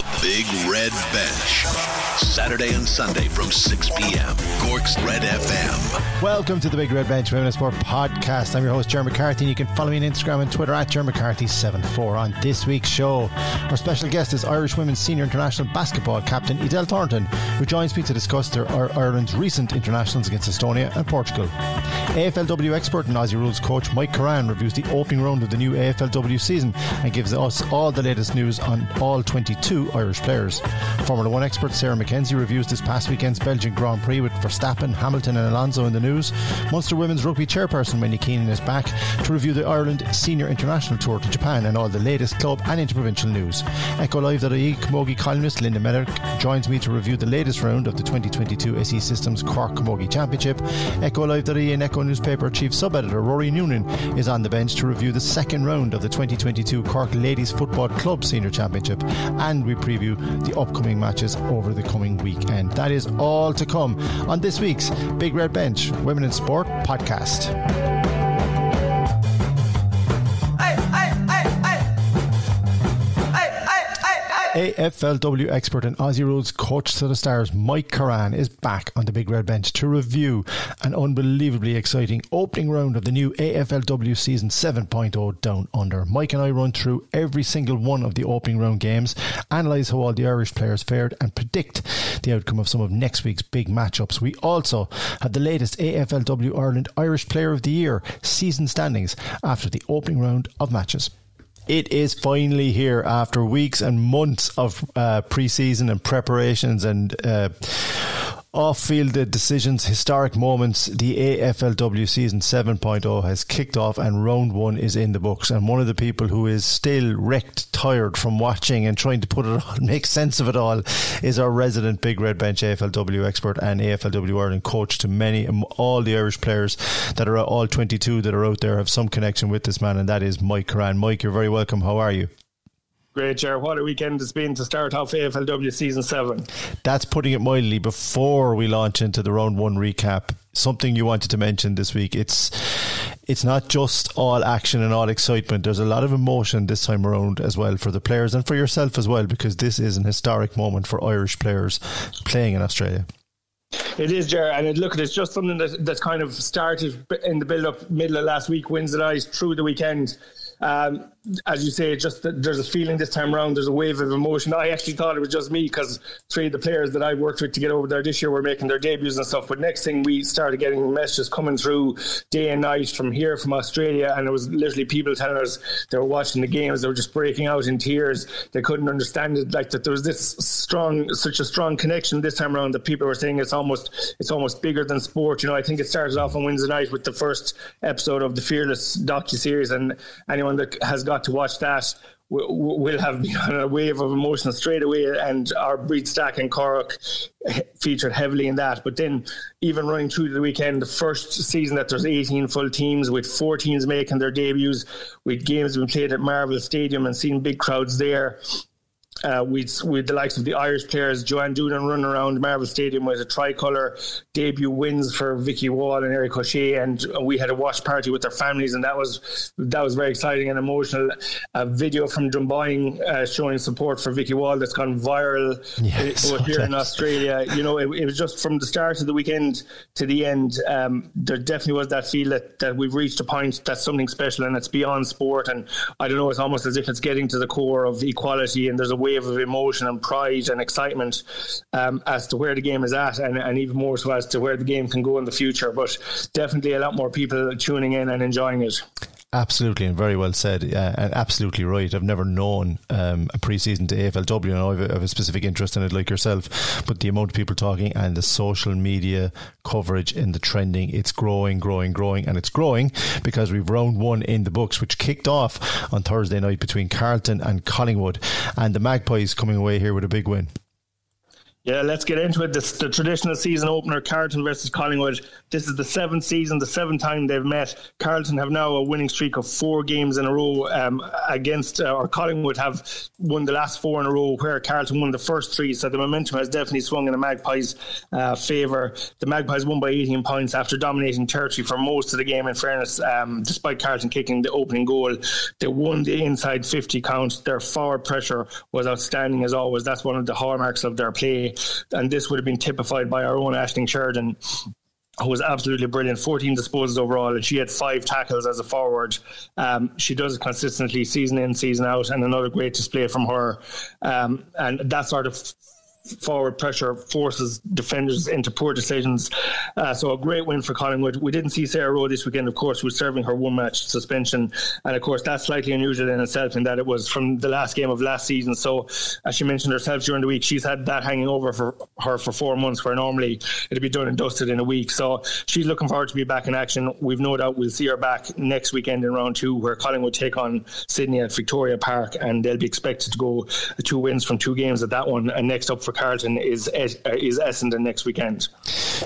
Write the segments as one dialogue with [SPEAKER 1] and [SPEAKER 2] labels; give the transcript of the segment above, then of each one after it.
[SPEAKER 1] The Big Red Bench. Saturday and Sunday from 6 p.m. Cork's Red FM.
[SPEAKER 2] Welcome to the Big Red Bench Women in Sport podcast. I'm your host, Jeremy McCarthy. And you can follow me on Instagram and Twitter at Jeremy McCarthy74. On this week's show, our special guest is Irish Women's Senior International Basketball captain Edel Thornton, who joins me to discuss their, Ireland's recent internationals against Estonia and Portugal. AFLW expert and Aussie Rules coach Mike Curran reviews the opening round of the new AFLW season and gives us all the latest news on all 22 Irish players. Formula One expert Sarah McKenzie reviews this past weekend's Belgian Grand Prix with Verstappen, Hamilton, and Alonso in the news. Munster Women's Rugby chairperson Wendy Keenan is back to review the Ireland Senior International Tour to Japan and all the latest club and interprovincial news. Echo Live.ie Camogie columnist Linda Mellerick joins me to review the latest round of the 2022 SE Systems Cork Camogie Championship. Echo Live.ie and Echo newspaper chief sub editor Rory Noonan is on the bench to review the second round of the 2022 Cork Ladies Football Club Senior Championship, and we preview the upcoming matches over the coming weekend. That is all to come on this week's Big Red Bench Women in Sport podcast. AFLW expert and Aussie Rules coach to the stars Mike Curran is back on the big red bench to review an unbelievably exciting opening round of the new AFLW season 7.0 down under. Mike and I run through every single one of the opening round games, analyse how all the Irish players fared, and predict the outcome of some of next week's big matchups. We also have the latest AFLW Ireland Irish Player of the Year season standings after the opening round of matches. It is finally here after weeks and months of uh, preseason and preparations and uh, off field decisions, historic moments. The AFLW season 7.0 has kicked off and round one is in the books. And one of the people who is still wrecked, tired from watching and trying to put it all, make sense of it all is our resident Big Red Bench AFLW expert and AFLW Ireland coach to many, all the Irish players that are all 22 that are out there have some connection with this man, and that is Mike Curran. Mike, you're very welcome. How are you?
[SPEAKER 3] Great, Chair. What a weekend it's been to start off AFLW season seven.
[SPEAKER 2] That's putting it mildly. Before we launch into the round one recap, something you wanted to mention this week. It's it's not just all action and all excitement. There's a lot of emotion this time around as well for the players and for yourself as well, because this is an historic moment for Irish players playing in Australia.
[SPEAKER 3] It is, Jerry, and it, look, it's just something that that's kind of started in the build-up, middle of last week, Wednesday night through the weekend. Um, as you say, just there's a feeling this time around. There's a wave of emotion. I actually thought it was just me because three of the players that I worked with to get over there this year were making their debuts and stuff. But next thing, we started getting messages coming through day and night from here, from Australia, and it was literally people telling us they were watching the games. They were just breaking out in tears. They couldn't understand it, like that there was this strong, such a strong connection this time around that people were saying it's almost it's almost bigger than sport. You know, I think it started off on Wednesday night with the first episode of the Fearless docu series, and anyone that has got to watch that will have been on a wave of emotion straight away. And our Bríd Stack in Cork featured heavily in that. But then, even running through the weekend, the first season that there's 18 full teams with four teams making their debuts, with games being played at Marvel Stadium and seeing big crowds there. Uh, with with the likes of the Irish players, Joanne Doonan running around Marvel Stadium with a tricolour debut wins for Vicky Wall and Erica O'Shea, and we had a watch party with their families, and that was that was very exciting and emotional. A video from Dunboyne uh, showing support for Vicky Wall that's gone viral yes, uh, here in Australia. You know, it, it, was just from the start of the weekend to the end. Um, there definitely was that feel that, that we've reached a point that's something special and it's beyond sport. And I don't know, it's almost as if it's getting to the core of equality, and there's a wave of emotion and pride and excitement um, as to where the game is at, and, and even more so as to where the game can go in the future. But definitely a lot more people tuning in and enjoying it.
[SPEAKER 2] Absolutely, and very well said, and absolutely right. I've never known um, a preseason to AFLW, and I have, have a specific interest in it, like yourself. But the amount of people talking and the social media coverage and the trending, it's growing, growing, growing, and it's growing because we've round one in the books, which kicked off on Thursday night between Carlton and Collingwood, and the Magpies coming away here with a big win.
[SPEAKER 3] Yeah, let's get into it. This, the traditional season opener, Carlton versus Collingwood. This is the seventh season, the seventh time they've met. Carlton have now a winning streak of four games in a row um, against, uh, or Collingwood have won the last four in a row, where Carleton won the first three. So the momentum has definitely swung in the Magpies' uh, favour. The Magpies won by 18 points after dominating territory for most of the game. In fairness, um, despite Carlton kicking the opening goal, they won the inside 50 count. Their forward pressure was outstanding as always. That's one of the hallmarks of their play and this would have been typified by our own Aishling Sheridan who was absolutely brilliant. 14 disposals overall, and she had five tackles as a forward. Um, she does it consistently, season in, season out, and another great display from her. Um, and that sort of forward pressure forces defenders into poor decisions. Uh, so a great win for Collingwood. We didn't see Sarah Rowe this weekend, of course, was serving her one match suspension. And of course, that's slightly unusual in itself in that it was from the last game of last season. So as she mentioned herself during the week, she's had that hanging over for her for four months, where normally it'd be done and dusted in a week. So she's looking forward to be back in action. We've no doubt we'll see her back next weekend in round two, where Collingwood take on Sydney at Victoria Park, and they'll be expected to go two wins from two games at that one. And next up for Carleton is is Essendon next weekend.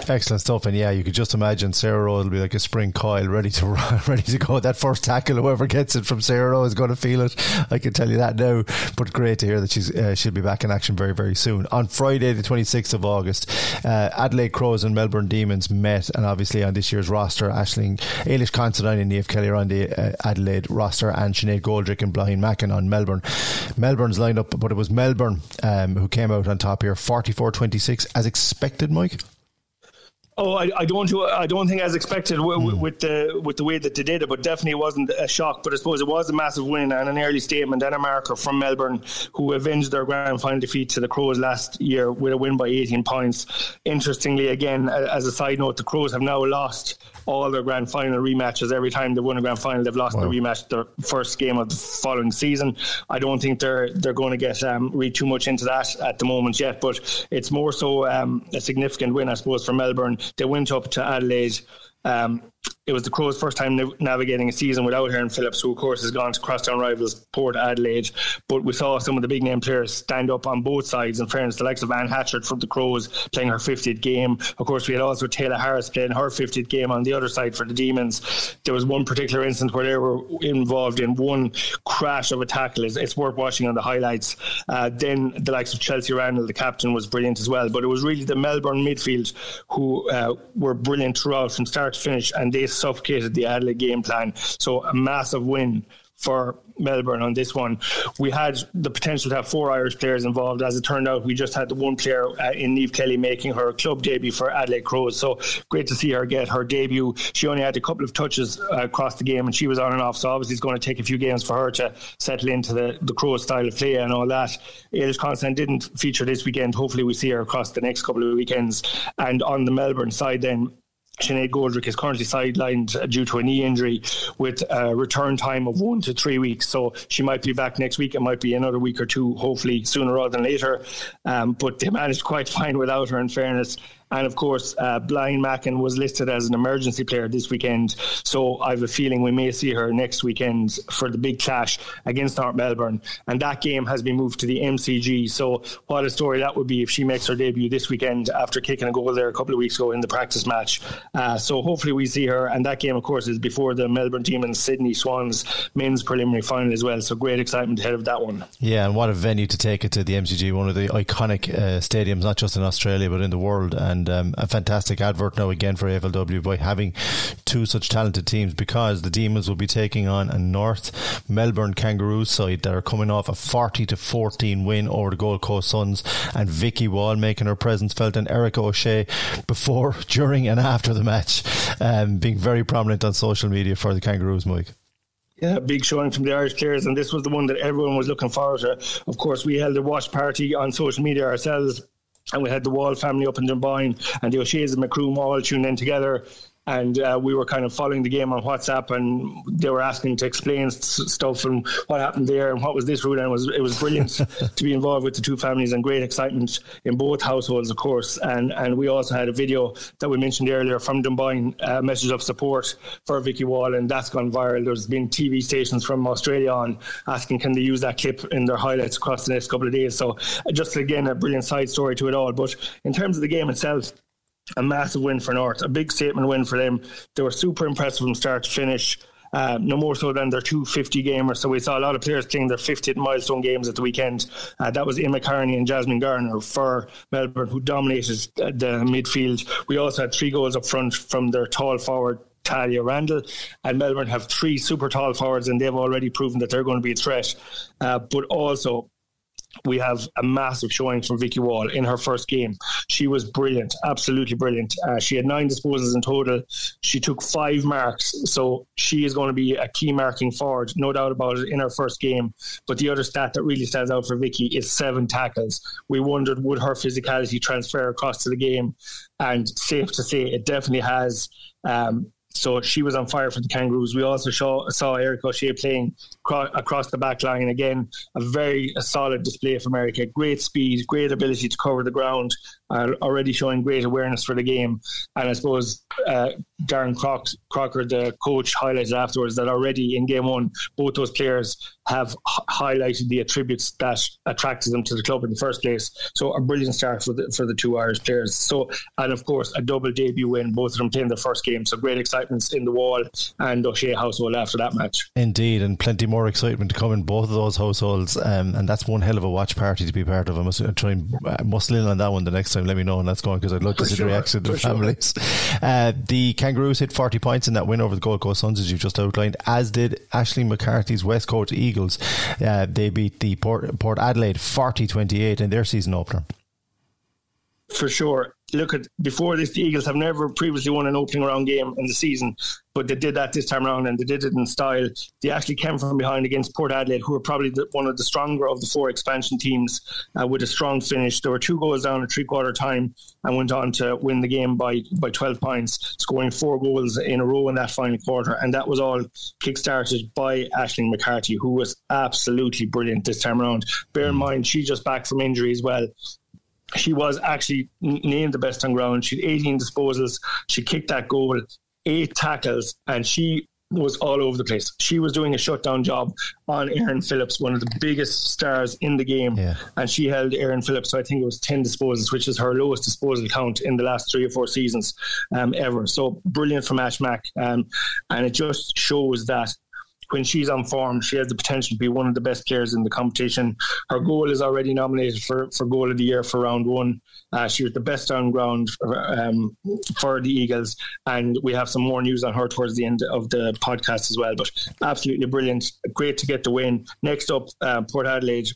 [SPEAKER 2] Excellent stuff, and yeah, you could just imagine Sarah Rowe will be like a spring coil, ready to ready to go. That first tackle, whoever gets it from Sarah Rowe is going to feel it. I can tell you that now. But great to hear that she's uh, she'll be back in action very very soon. On Friday, the twenty sixth of August, uh, Adelaide Crows and Melbourne Demons met, and obviously on this year's roster, Ashling Ailish Considine and Niamh Kelly are on the uh, Adelaide roster, and Sinead Goldrick and Blaine Mackin on Melbourne. Melbourne's lined up, but it was Melbourne um, who came out on top here. 44 26 as expected, Mike?
[SPEAKER 3] Oh, I, I, don't. I don't think as expected with, mm. with, the with the way that they did it, but definitely wasn't a shock. But I suppose it was a massive win and an early statement and a marker from Melbourne, who avenged their grand final defeat to the Crows last year with a win by 18 points. Interestingly, again, as a side note, the Crows have now lost all their grand final rematches. Every time they've won a grand final, they've lost wow. the rematch their first game of the following season. I don't think they're they're going to get um, read too much into that at the moment yet, but it's more so um, a significant win, I suppose, for Melbourne. They went up to Adelaide. Um, it was the Crows' first time navigating a season without Erin Phillips, who of course has gone to crosstown rivals Port Adelaide. But we saw some of the big name players stand up on both sides. In fairness, the likes of Anne Hatchard from the Crows playing her 50th game. Of course, we had also Tayla Harris playing her 50th game on the other side for the Demons. There was one particular instance where they were involved in one crash of a tackle. It's, it's worth watching on the highlights. Uh, then the likes of Chelsea Randall, the captain, was brilliant as well. But it was really the Melbourne midfield who uh, were brilliant throughout from start to finish, and they suffocated the Adelaide game plan. So a massive win for Melbourne on this one. We had the potential to have four Irish players involved. As it turned out, we just had the one player uh, in Niamh Kelly making her club debut for Adelaide Crows. So great to see her get her debut. She only had a couple of touches uh, across the game and she was on and off. So obviously it's going to take a few games for her to settle into the, the Crows style of play and all that. Ailish Considine didn't feature this weekend. Hopefully we see her across the next couple of weekends. And on the Melbourne side then, Sinead Goldrick is currently sidelined due to a knee injury with a return time of one to three weeks. So she might be back next week. It might be another week or two, hopefully sooner rather than later. Um, but they managed quite fine without her, in fairness. And of course, uh, Blaine Mackin was listed as an emergency player this weekend. So I have a feeling we may see her next weekend for the big clash against North Melbourne. And that game has been moved to the MCG. So what a story that would be if she makes her debut this weekend after kicking a goal there a couple of weeks ago in the practice match. Uh, so hopefully we see her. And that game, of course, is before the Melbourne team and Sydney Swans men's preliminary final as well. So great excitement ahead of that one.
[SPEAKER 2] Yeah, and what a venue to take it to the MCG, one of the iconic uh, stadiums, not just in Australia, but in the world. And and um, a fantastic advert now again for AFLW by having two such talented teams because the Demons will be taking on a North Melbourne Kangaroos side that are coming off a 40 to 14 win over the Gold Coast Suns and Vicky Wall making her presence felt and Erica O'Shea before, during and after the match um, being very prominent on social media for the Kangaroos, Mike.
[SPEAKER 3] Yeah, big showing from the Irish players, and this was the one that everyone was looking forward to. Of course, we held a watch party on social media ourselves and we had the Wall family up in Dunboyne and the O'Shea's and Macroom all tuned in together and uh, we were kind of following the game on WhatsApp, and they were asking to explain stuff and what happened there and what was this route, and it was it was brilliant to be involved with the two families and great excitement in both households, of course, and and we also had a video that we mentioned earlier from Dunboyne, a message of support for Vicky Wall, and that's gone viral. There's been TV stations from Australia on asking can they use that clip in their highlights across the next couple of days. So just again a brilliant side story to it all. But in terms of the game itself a massive win for North, a big statement win for them. They were super impressive from start to finish. Uh, no more so than their 250 gamers. So we saw a lot of players playing their 50th milestone games at the weekend. Uh, that was Emma Kearney and Jasmine Garner for Melbourne, who dominated the midfield. We also had three goals up front from their tall forward. Tahlia Randall and Melbourne have three super tall forwards, and they've already proven that they're going to be a threat. Uh, but also, we have a massive showing from Vicky Wall in her first game. She was brilliant, absolutely brilliant. Uh, she had nine disposals in total. She took five marks, so she is going to be a key marking forward, no doubt about it, in her first game. But the other stat that really stands out for Vicky is seven tackles. We wondered would her physicality transfer across to the game, and safe to say it definitely has. Um, so she was on fire for the Kangaroos. We also saw, saw Erica O'Shea playing cro- across the back line. Again, a very a solid display from Erica. Great speed, great ability to cover the ground, uh, already showing great awareness for the game. And I suppose uh, Darren Croc- Crocker, the coach, highlighted afterwards that already in game one, both those players have h- highlighted the attributes that attracted them to the club in the first place. So a brilliant start for the for the two Irish players. So and of course a double debut win, both of them playing their first game. So great excitement in the wall and O'Shea household after that match.
[SPEAKER 2] Indeed, and plenty more excitement to come in both of those households. Um, and that's one hell of a watch party to be part of. I must try and uh, muscle in on that one the next time. Let me know when that's going because I'd love to see sure, the reaction of the families. Sure. Uh, the Kangaroos hit 40 points in that win over the Gold Coast Suns, as you've just outlined, as did Aisling McCarthy's West Coast Eagles. Uh, they beat the Port, Port Adelaide 40 28 in their season opener.
[SPEAKER 3] For sure look at before this, the Eagles have never previously won an opening round game in the season, but they did that this time around and they did it in style. They actually came from behind against Port Adelaide, who are probably the, one of the stronger of the four expansion teams, uh, with a strong finish. There were two goals down at three quarter time and went on to win the game by by 12 points, scoring four goals in a row in that final quarter. And that was all kick-started by Aisling McCarthy, who was absolutely brilliant this time around. Bear in mind, she just back from injury as well she was actually named the best on ground. She had 18 disposals. She kicked that goal, eight tackles, and she was all over the place. She was doing a shutdown job on Erin Phillips, one of the biggest stars in the game. Yeah. And she held Erin Phillips, so I think it was 10 disposals, which is her lowest disposal count in the last three or four seasons um, ever. So brilliant from Ash Mack. Um, and it just shows that when she's on form, she has the potential to be one of the best players in the competition. Her goal is already nominated for, for goal of the year for round one. Uh, she was the best on ground um, for the Eagles, and we have some more news on her towards the end of the podcast as well. But absolutely brilliant, great to get the win. Next up, uh, Port Adelaide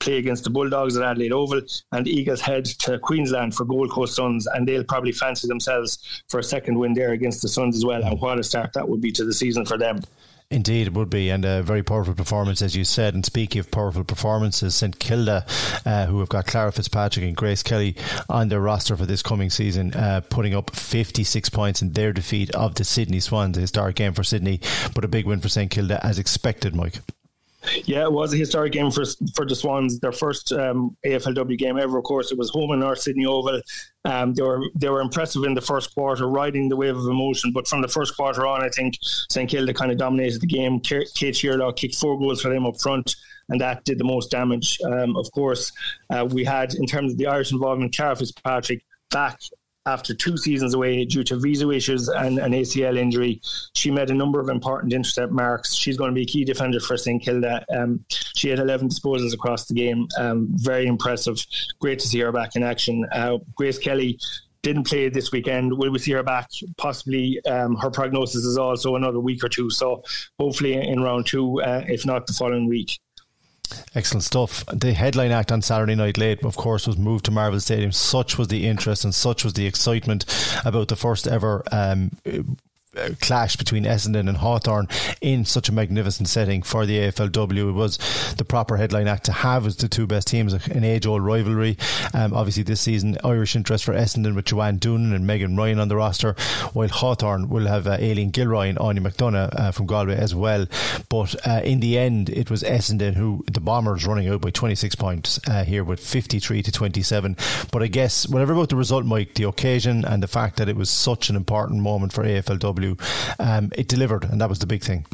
[SPEAKER 3] play against the Bulldogs at Adelaide Oval, and Eagles head to Queensland for Gold Coast Suns, and they'll probably fancy themselves for a second win there against the Suns as well. And what a start that would be to the season for them.
[SPEAKER 2] Indeed, it would be, and a very powerful performance, as you said. And speaking of powerful performances, St Kilda, uh, who have got Clara Fitzpatrick and Grace Kelly on their roster for this coming season, uh, putting up 56 points in their defeat of the Sydney Swans, a historic game for Sydney, but a big win for St Kilda, as expected, Mike.
[SPEAKER 3] Yeah, it was a historic game for for the Swans. Their first um, AFLW game ever. Of course, it was home in North Sydney Oval. Um, they were they were impressive in the first quarter, riding the wave of emotion. But from the first quarter on, I think St Kilda kind of dominated the game. Kate Shierlaw kicked four goals for them up front, and that did the most damage. Um, of course, uh, we had in terms of the Irish involvement, Clara Fitzpatrick back after two seasons away due to visa issues and an ACL injury. She made a number of important intercept marks. She's going to be a key defender for St Kilda. Um, she had 11 disposals across the game. Um, very impressive. Great to see her back in action. Uh, Grace Kelly didn't play this weekend. Will we see her back? Possibly. Um, her prognosis is also another week or two. So hopefully in round two, uh, if not the following week.
[SPEAKER 2] Excellent stuff. The headline act on Saturday night late, of course, was moved to Marvel Stadium. Such was the interest and such was the excitement about the first ever um, clash between Essendon and Hawthorn in such a magnificent setting for the AFLW. It was the proper headline act to have as the two best teams, an age old rivalry. Um, obviously, this season, Irish interest for Essendon with Joanne Doonan and Megan Ryan on the roster, while Hawthorn will have uh, Aileen Gilroy and Áine McDonagh uh, from Galway as well. But uh, in the end, it was Essendon who the Bombers running out by 26 points uh, here with 53 to 27. But I guess whatever about the result, Mike, the occasion and the fact that it was such an important moment for AFLW, um, it delivered, and that was the big thing.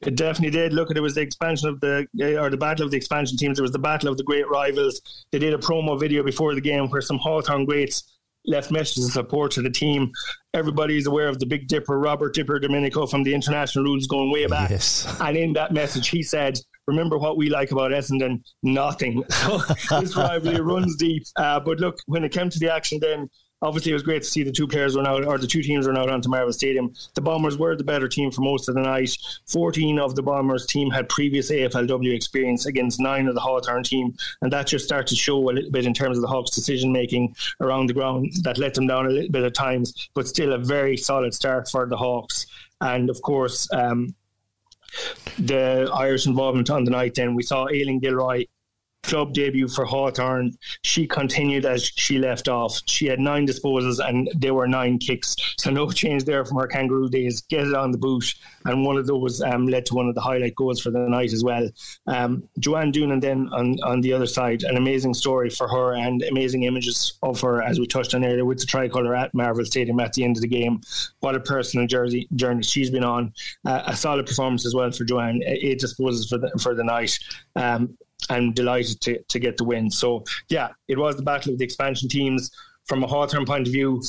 [SPEAKER 3] It definitely did. Look, it was the expansion of the or the battle of the expansion teams. It was the battle of the great rivals. They did a promo video before the game where some Hawthorn greats left messages of support to the team. Everybody is aware of the Big Dipper, Robert DiPierdomenico from the international rules going way back.
[SPEAKER 2] Yes.
[SPEAKER 3] And in that message, he said, Remember what we like about Essendon? Nothing. So this rivalry runs deep. Uh, but look, when it came to the action, then obviously it was great to see the two players run out or the two teams run out onto Marvel Stadium. The Bombers were the better team for most of the night. 14 of the Bombers team had previous AFLW experience against nine of the Hawthorn team, and that just started to show a little bit in terms of the Hawks' decision making around the ground that let them down a little bit at times, but still a very solid start for the Hawks. And of course, um, the Irish involvement on the night then we saw Aileen Gilroy club debut for Hawthorn, she continued as she left off. She had nine disposals and there were nine kicks. So no change there from her kangaroo days. Get it on the boot. And one of those um, led to one of the highlight goals for the night as well. Um, Joanne Doonan then on, on the other side, an amazing story for her and amazing images of her, as we touched on earlier, with the tricolour at Marvel Stadium at the end of the game. What a personal jersey, journey she's been on. Uh, a solid performance as well for Joanne. Eight disposals for the, for the night. Um, and delighted to, to get the win. So, yeah, it was the battle of the expansion teams. From a Hawthorn point of view,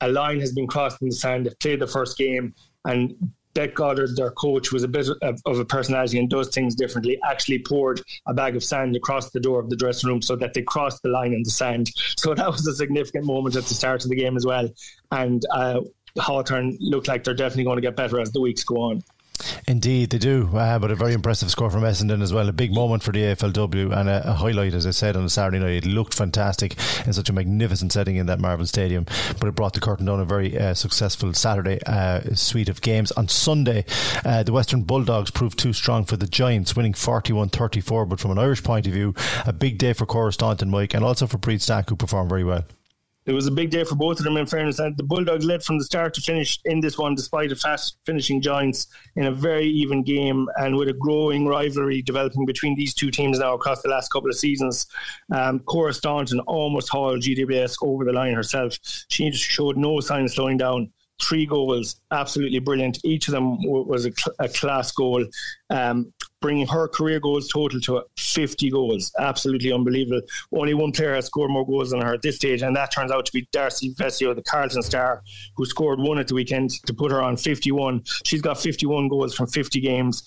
[SPEAKER 3] a line has been crossed in the sand. They've played the first game, and Bec Goddard, their coach, was a bit of, of, a personality and does things differently. Actually, poured a bag of sand across the door of the dressing room so that they crossed the line in the sand. So that was a significant moment at the start of the game as well. And uh, Hawthorn look like they're definitely going to get better as the weeks go on.
[SPEAKER 2] Indeed, they do. Uh, but a very impressive score from Essendon as well. A big moment for the AFLW and a, a, highlight, as I said on a Saturday night. It looked fantastic in such a magnificent setting in that Marvel Stadium. But it brought the curtain down a very uh, successful Saturday uh, suite of games. On Sunday, uh, the Western Bulldogs proved too strong for the Giants, winning 41 34. But from an Irish point of view, a big day for Cora Staunton, Mike, and also for Bríd Stack, who performed very well
[SPEAKER 3] it was a big day for both of them. In fairness, and the Bulldogs led from the start to finish in this one, despite a fast finishing Giants in a very even game, and with a growing rivalry developing between these two teams now across the last couple of seasons. Um, Cora Staunton almost hauled GWS over the line herself. She just showed no sign of slowing down three goals, absolutely brilliant. Each of them was a, cl- a class goal, um, bringing her career goals total to 50 goals. Absolutely unbelievable. Only one player has scored more goals than her at this stage, and that turns out to be Darcy Vescio, the Carlton star, who scored one at the weekend to put her on 51. She's got 51 goals from 50 games.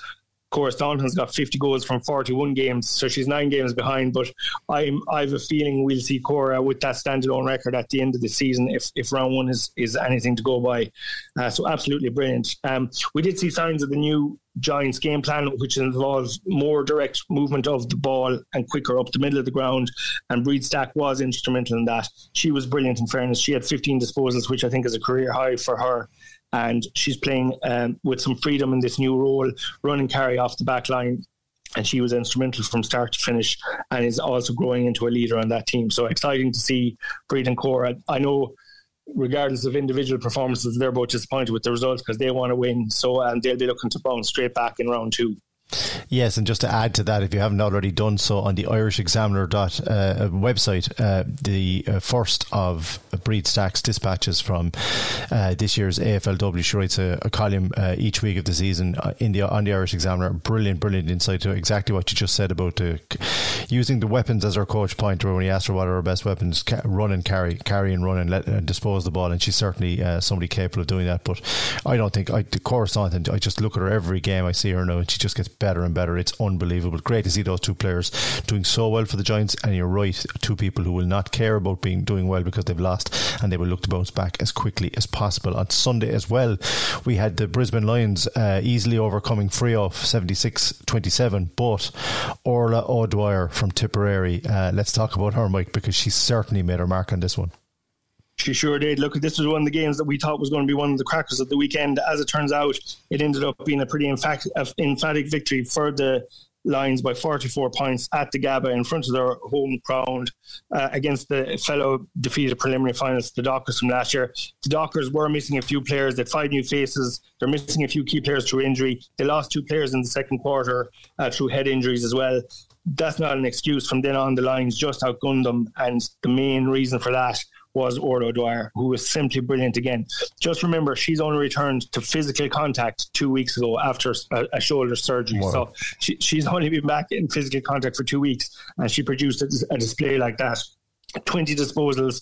[SPEAKER 3] Cora Staunton's got 50 goals from 41 games, so she's nine games behind. But I'm, I have a feeling we'll see Cora with that standalone record at the end of the season if, if round one is, is anything to go by. Uh, so absolutely brilliant. Um, we did see signs of the new Giants game plan, which involves more direct movement of the ball and quicker up the middle of the ground. And Bríd Stack was instrumental in that. She was brilliant in fairness. She had 15 disposals, which I think is a career high for her and she's playing um, with some freedom in this new role, running carry off the back line. And she was instrumental from start to finish and is also growing into a leader on that team. So exciting to see Bríd and Cora. I know regardless of individual performances, they're both disappointed with the results because they want to win. So and they'll be looking to bounce straight back in round two.
[SPEAKER 2] Yes, and just to add to that, if you haven't already done so, on the Irish Examiner dot, uh, website, uh, the uh, first of Bríd Stack's dispatches from uh, this year's AFLW. She writes a, a column uh, each week of the season uh, in the on the Irish Examiner. Brilliant, brilliant insight to exactly what you just said about using the weapons as our coach pointer when he asked her what are her best weapons: ca- run and carry, carry and run, and let and dispose the ball. And she's certainly somebody capable of doing that. But I don't think I, the correspondent. I just look at her every game I see her now, and she just gets better and better. It's unbelievable. Great to see those two players doing so well for the Giants. And you're right, two people who will not care about being doing well because they've lost, and they will look to bounce back as quickly as possible. On Sunday as well, we had the Brisbane Lions uh, easily overcoming Freo 76-27, but Orla O'Dwyer from Tipperary. Uh, let's talk about her, Mike, because she certainly made her mark on this one.
[SPEAKER 3] She sure did. Look, this was one of the games that we thought was going to be one of the crackers of the weekend. As it turns out, it ended up being a pretty emphatic, victory for the Lions by 44 points at the Gabba in front of their home crowd uh, against the fellow defeated preliminary finalists, the Dockers from last year. The Dockers were missing a few players. They had five new faces. They're missing a few key players through injury. They lost two players in the second quarter uh, through head injuries as well. That's not an excuse. From then on, the Lions just outgunned them. And the main reason for that was Orla Dwyer, who was simply brilliant again. Just remember, she's only returned to physical contact two weeks ago after a, a shoulder surgery. Wow. So she, she's only been back in physical contact for two weeks, and she produced a, a display like that 20 disposals,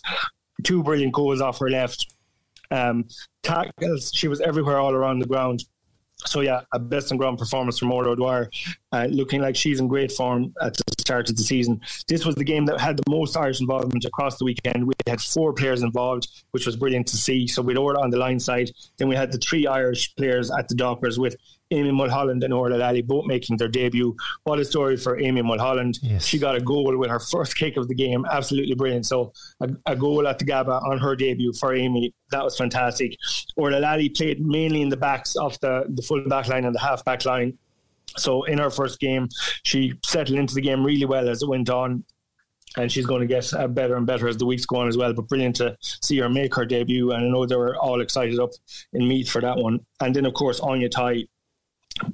[SPEAKER 3] two brilliant goals off her left. Um, tackles, she was everywhere all around the ground. So yeah, a best and ground performance from Orla Dwyer, uh, looking like she's in great form at the start of the season. This was the game that had the most Irish involvement across the weekend. We had four players involved, which was brilliant to see. So we had Orla on the line side, then we had the three Irish players at the Dockers with Amy Mulholland and Orla Lally both making their debut. What a story for Amy Mulholland. Yes. She got a goal with her first kick of the game. Absolutely brilliant. So a, a goal at the Gabba on her debut for Amy. That was fantastic. Orla Lally played mainly in the backs of the, the full back line and the half back line. So in her first game, she settled into the game really well as it went on and she's going to get better and better as the weeks go on as well. But brilliant to see her make her debut, and I know they were all excited up in Meath for that one. And then, of course, Áine Tighe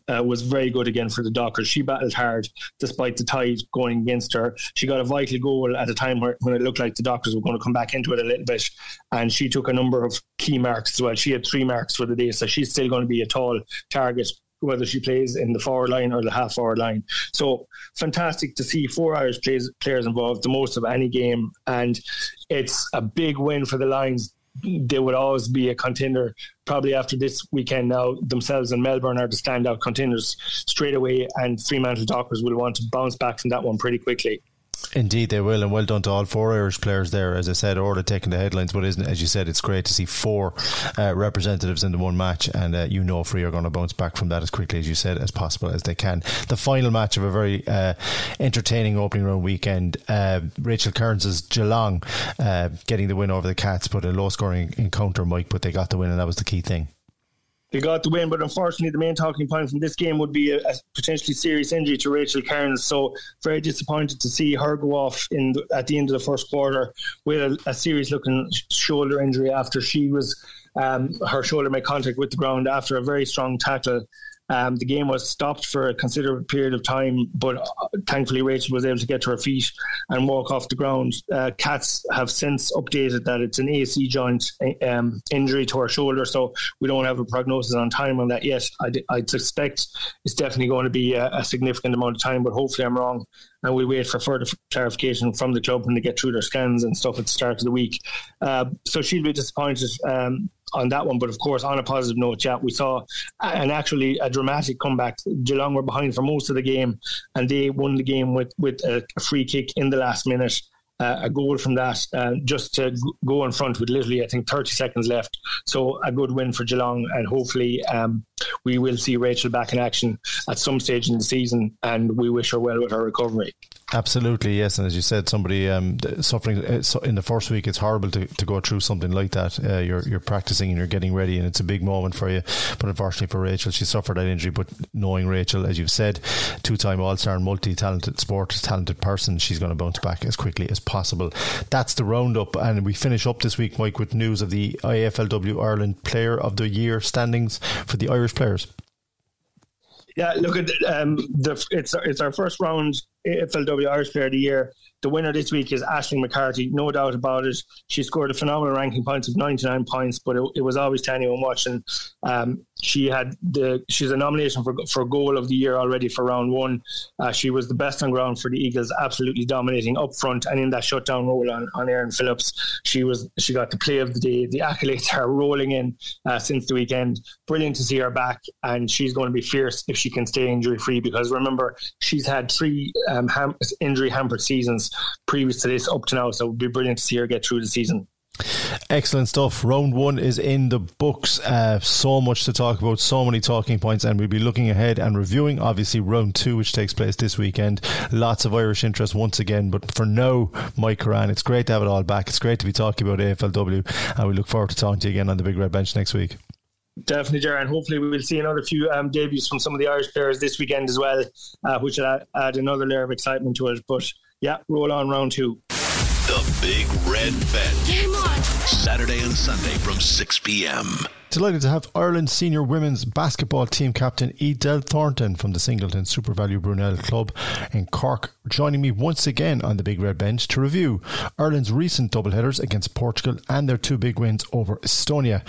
[SPEAKER 3] uh, was very good again for the Dockers. She battled hard despite the tide going against her. She got a vital goal at a time where, when it looked like the Dockers were going to come back into it a little bit, and she took a number of key marks as well. She had three marks for the day, so she's still going to be a tall target whether she plays in the forward line or the half forward line. So fantastic to see four Irish players, players involved, the most of any game, and it's a big win for the Lions they would always be a contender. Probably after this weekend now, themselves and Melbourne are the standout contenders straight away, and Fremantle Dockers will want to bounce back from that one pretty quickly.
[SPEAKER 2] Indeed, they will, and well done to all four Irish players there. As I said, Orla taking the headlines, but isn't as you said, it's great to see four uh, representatives in the one match, and uh, you know Free are going to bounce back from that as quickly as you said as possible as they can. The final match of a very uh, entertaining opening round weekend. Uh, Rachel Kearns' Geelong uh, getting the win over the Cats, but a low scoring encounter, Mike. But they got the win, and that was the key thing
[SPEAKER 3] they got the win, but unfortunately, the main talking point from this game would be a, a potentially serious injury to Rachel Kearns. So, very disappointed to see her go off in the, at the end of the first quarter with a, a serious looking shoulder injury after she was um, her shoulder made contact with the ground after a very strong tackle um, the game was stopped for a considerable period of time, but uh, thankfully Rachel was able to get to her feet and walk off the ground. Uh, Cats have since updated that it's an AC joint um, injury to her shoulder, so we don't have a prognosis on time on that yet. I'd, I'd suspect it's definitely going to be a, a, significant amount of time, but hopefully I'm wrong. And we wait for further clarification from the club when they get through their scans and stuff at the start of the week. Uh, so she'll be disappointed. Um, on that one. But of course, on a positive note, yeah, we saw an actually a dramatic comeback. Geelong were behind for most of the game, and they won the game with with a, free kick in the last minute. Uh, a goal from that uh, just to go in front with literally, I think, 30 seconds left. So a good win for Geelong, and hopefully um, we will see Rachel back in action at some stage in the season, and we wish her well with her recovery.
[SPEAKER 2] Absolutely, yes. And as you said, somebody um, suffering uh, in the first week, it's horrible to, to go through something like that. Uh, you're you're practicing and you're getting ready, and it's a big moment for you. But unfortunately for Rachel, she suffered that injury. But knowing Rachel, as you've said, two time All Star and multi talented sport talented person, she's going to bounce back as quickly as possible. That's the roundup, and we finish up this week, Mike, with news of the AFLW Ireland Player of the Year standings for the Irish players.
[SPEAKER 3] Yeah, look at um, the it's it's our first round AFLW Irish Player of the Year. The winner this week is Aisling McCarthy, no doubt about it. She scored a phenomenal ranking points of 99 points, but it, it was always to anyone watching. Um, she had the she's a nomination for for goal of the year already for round one. Uh, she was the best on ground for the Eagles, absolutely dominating up front and in that shutdown role on, on Erin Phillips. She was she got the play of the day. The accolades are rolling in uh, since the weekend. Brilliant to see her back, and she's going to be fierce if she can stay injury free. Because remember, she's had three um, ham- injury hampered seasons previous to this up to now, so it would be brilliant to see her get through the season.
[SPEAKER 2] Excellent stuff. Round one is in the books. Uh, so much to talk about, so many talking points, and we'll be looking ahead and reviewing, obviously, round two, which takes place this weekend. Lots of Irish interest once again, but for now, Mike Curran, it's great to have it all back. It's great to be talking about AFLW, and we look forward to talking to you again on the Big Red Bench next week.
[SPEAKER 3] Definitely, Jared. And hopefully, we'll see another few um, debuts from some of the Irish players this weekend as well, uh, which will add another layer of excitement to it. But yeah, roll on round two.
[SPEAKER 1] The Big Red Bench. Saturday and Sunday from 6 p.m.
[SPEAKER 2] Delighted to have Ireland's senior women's basketball team captain Edel Thornton from the Singleton Super Value Brunell Club in Cork joining me once again on the Big Red Bench to review Ireland's recent doubleheaders against Portugal and their two big wins over Estonia.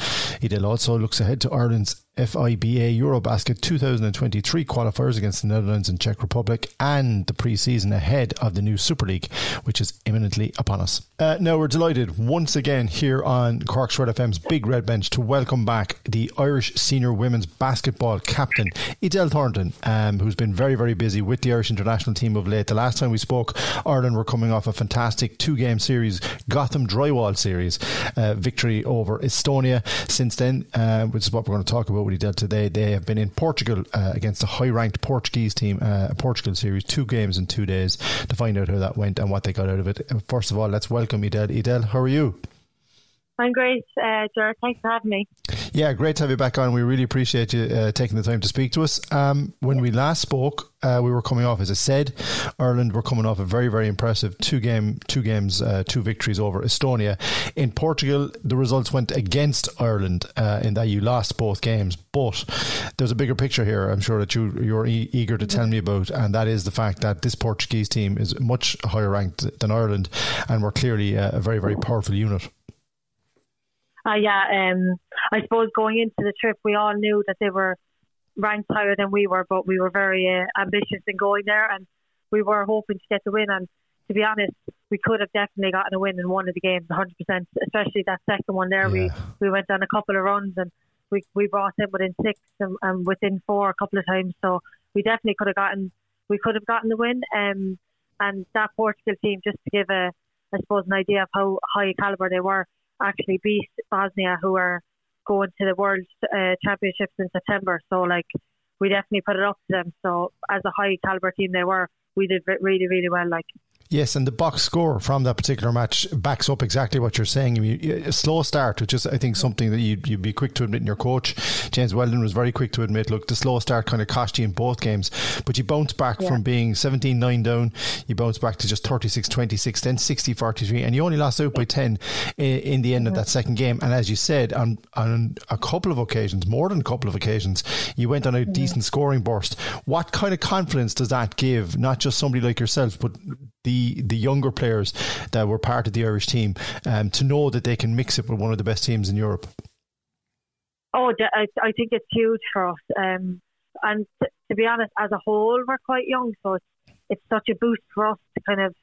[SPEAKER 2] Edel also looks ahead to Ireland's FIBA Eurobasket 2023 qualifiers against the Netherlands and Czech Republic and the pre-season ahead of the new Super League, which is imminently upon us. Uh, now we're delighted once again here on Cork's Red FM's Big Red Bench to welcome back the Irish senior women's basketball captain, Edel Thornton, um, who's been very, very busy with the Irish international team of late. The last time we spoke, Ireland were coming off a fantastic two-game series, Gotham Drywall series, uh, victory over Estonia. Since then, uh, which is what we're going to talk about with Edel today, they have been in Portugal uh, against a high-ranked Portuguese team, uh, Portugal series, two games in two days to find out how that went and what they got out of it. First of all, let's welcome Edel. Edel, how are you?
[SPEAKER 4] I'm great, uh, Jared. Thanks for having me.
[SPEAKER 2] Yeah, great to have you back on. We really appreciate you uh, taking the time to speak to us. Um, when we last spoke, uh, we were coming off, as I said, Ireland were coming off a very, very impressive two game, two games, uh, two victories over Estonia. In Portugal, the results went against Ireland uh, in that you lost both games. But there's a bigger picture here. I'm sure that you you're e- eager to tell me about, and that is the fact that this Portuguese team is much higher ranked than Ireland, and we're clearly a very, very powerful unit.
[SPEAKER 4] Uh, yeah, um, I suppose going into the trip, we all knew that they were ranked higher than we were, but we were very uh, ambitious in going there, and we were hoping to get the win. And to be honest, we could have definitely gotten a win in one of the games, 100%. Especially that second one there, yeah. we we went on a couple of runs and we we brought them within six and, and within four a couple of times. So we definitely could have gotten we could have gotten the win. Um, and that Portugal team, just to give a I suppose an idea of how high caliber they were actually beat Bosnia, who are going to the World uh, Championships in September. So, like, we definitely put it up to them. So, as a high caliber team they were, we did really, really well. Like,
[SPEAKER 2] Yes, and the box score from that particular match backs up exactly what you're saying. I mean, a slow start, which is, I think, something that you'd, you'd be quick to admit in your coach. James Weldon was very quick to admit, look, the slow start kind of cost you in both games, but you bounced back yeah. from being 17 9 down, you bounced back to just 36 26, then 60 43, and you only lost out by 10 in, in the end of that second game. And as you said, on, on a couple of occasions, more than a couple of occasions, you went on a decent scoring burst. What kind of confidence does that give, not just somebody like yourself, but the the younger players that were part of the Irish team um, to know that they can mix it with one of the best teams in Europe?
[SPEAKER 4] Oh, I, think it's huge for us. Um, and to be honest, as a whole, we're quite young, so it's, it's such a boost for us to kind of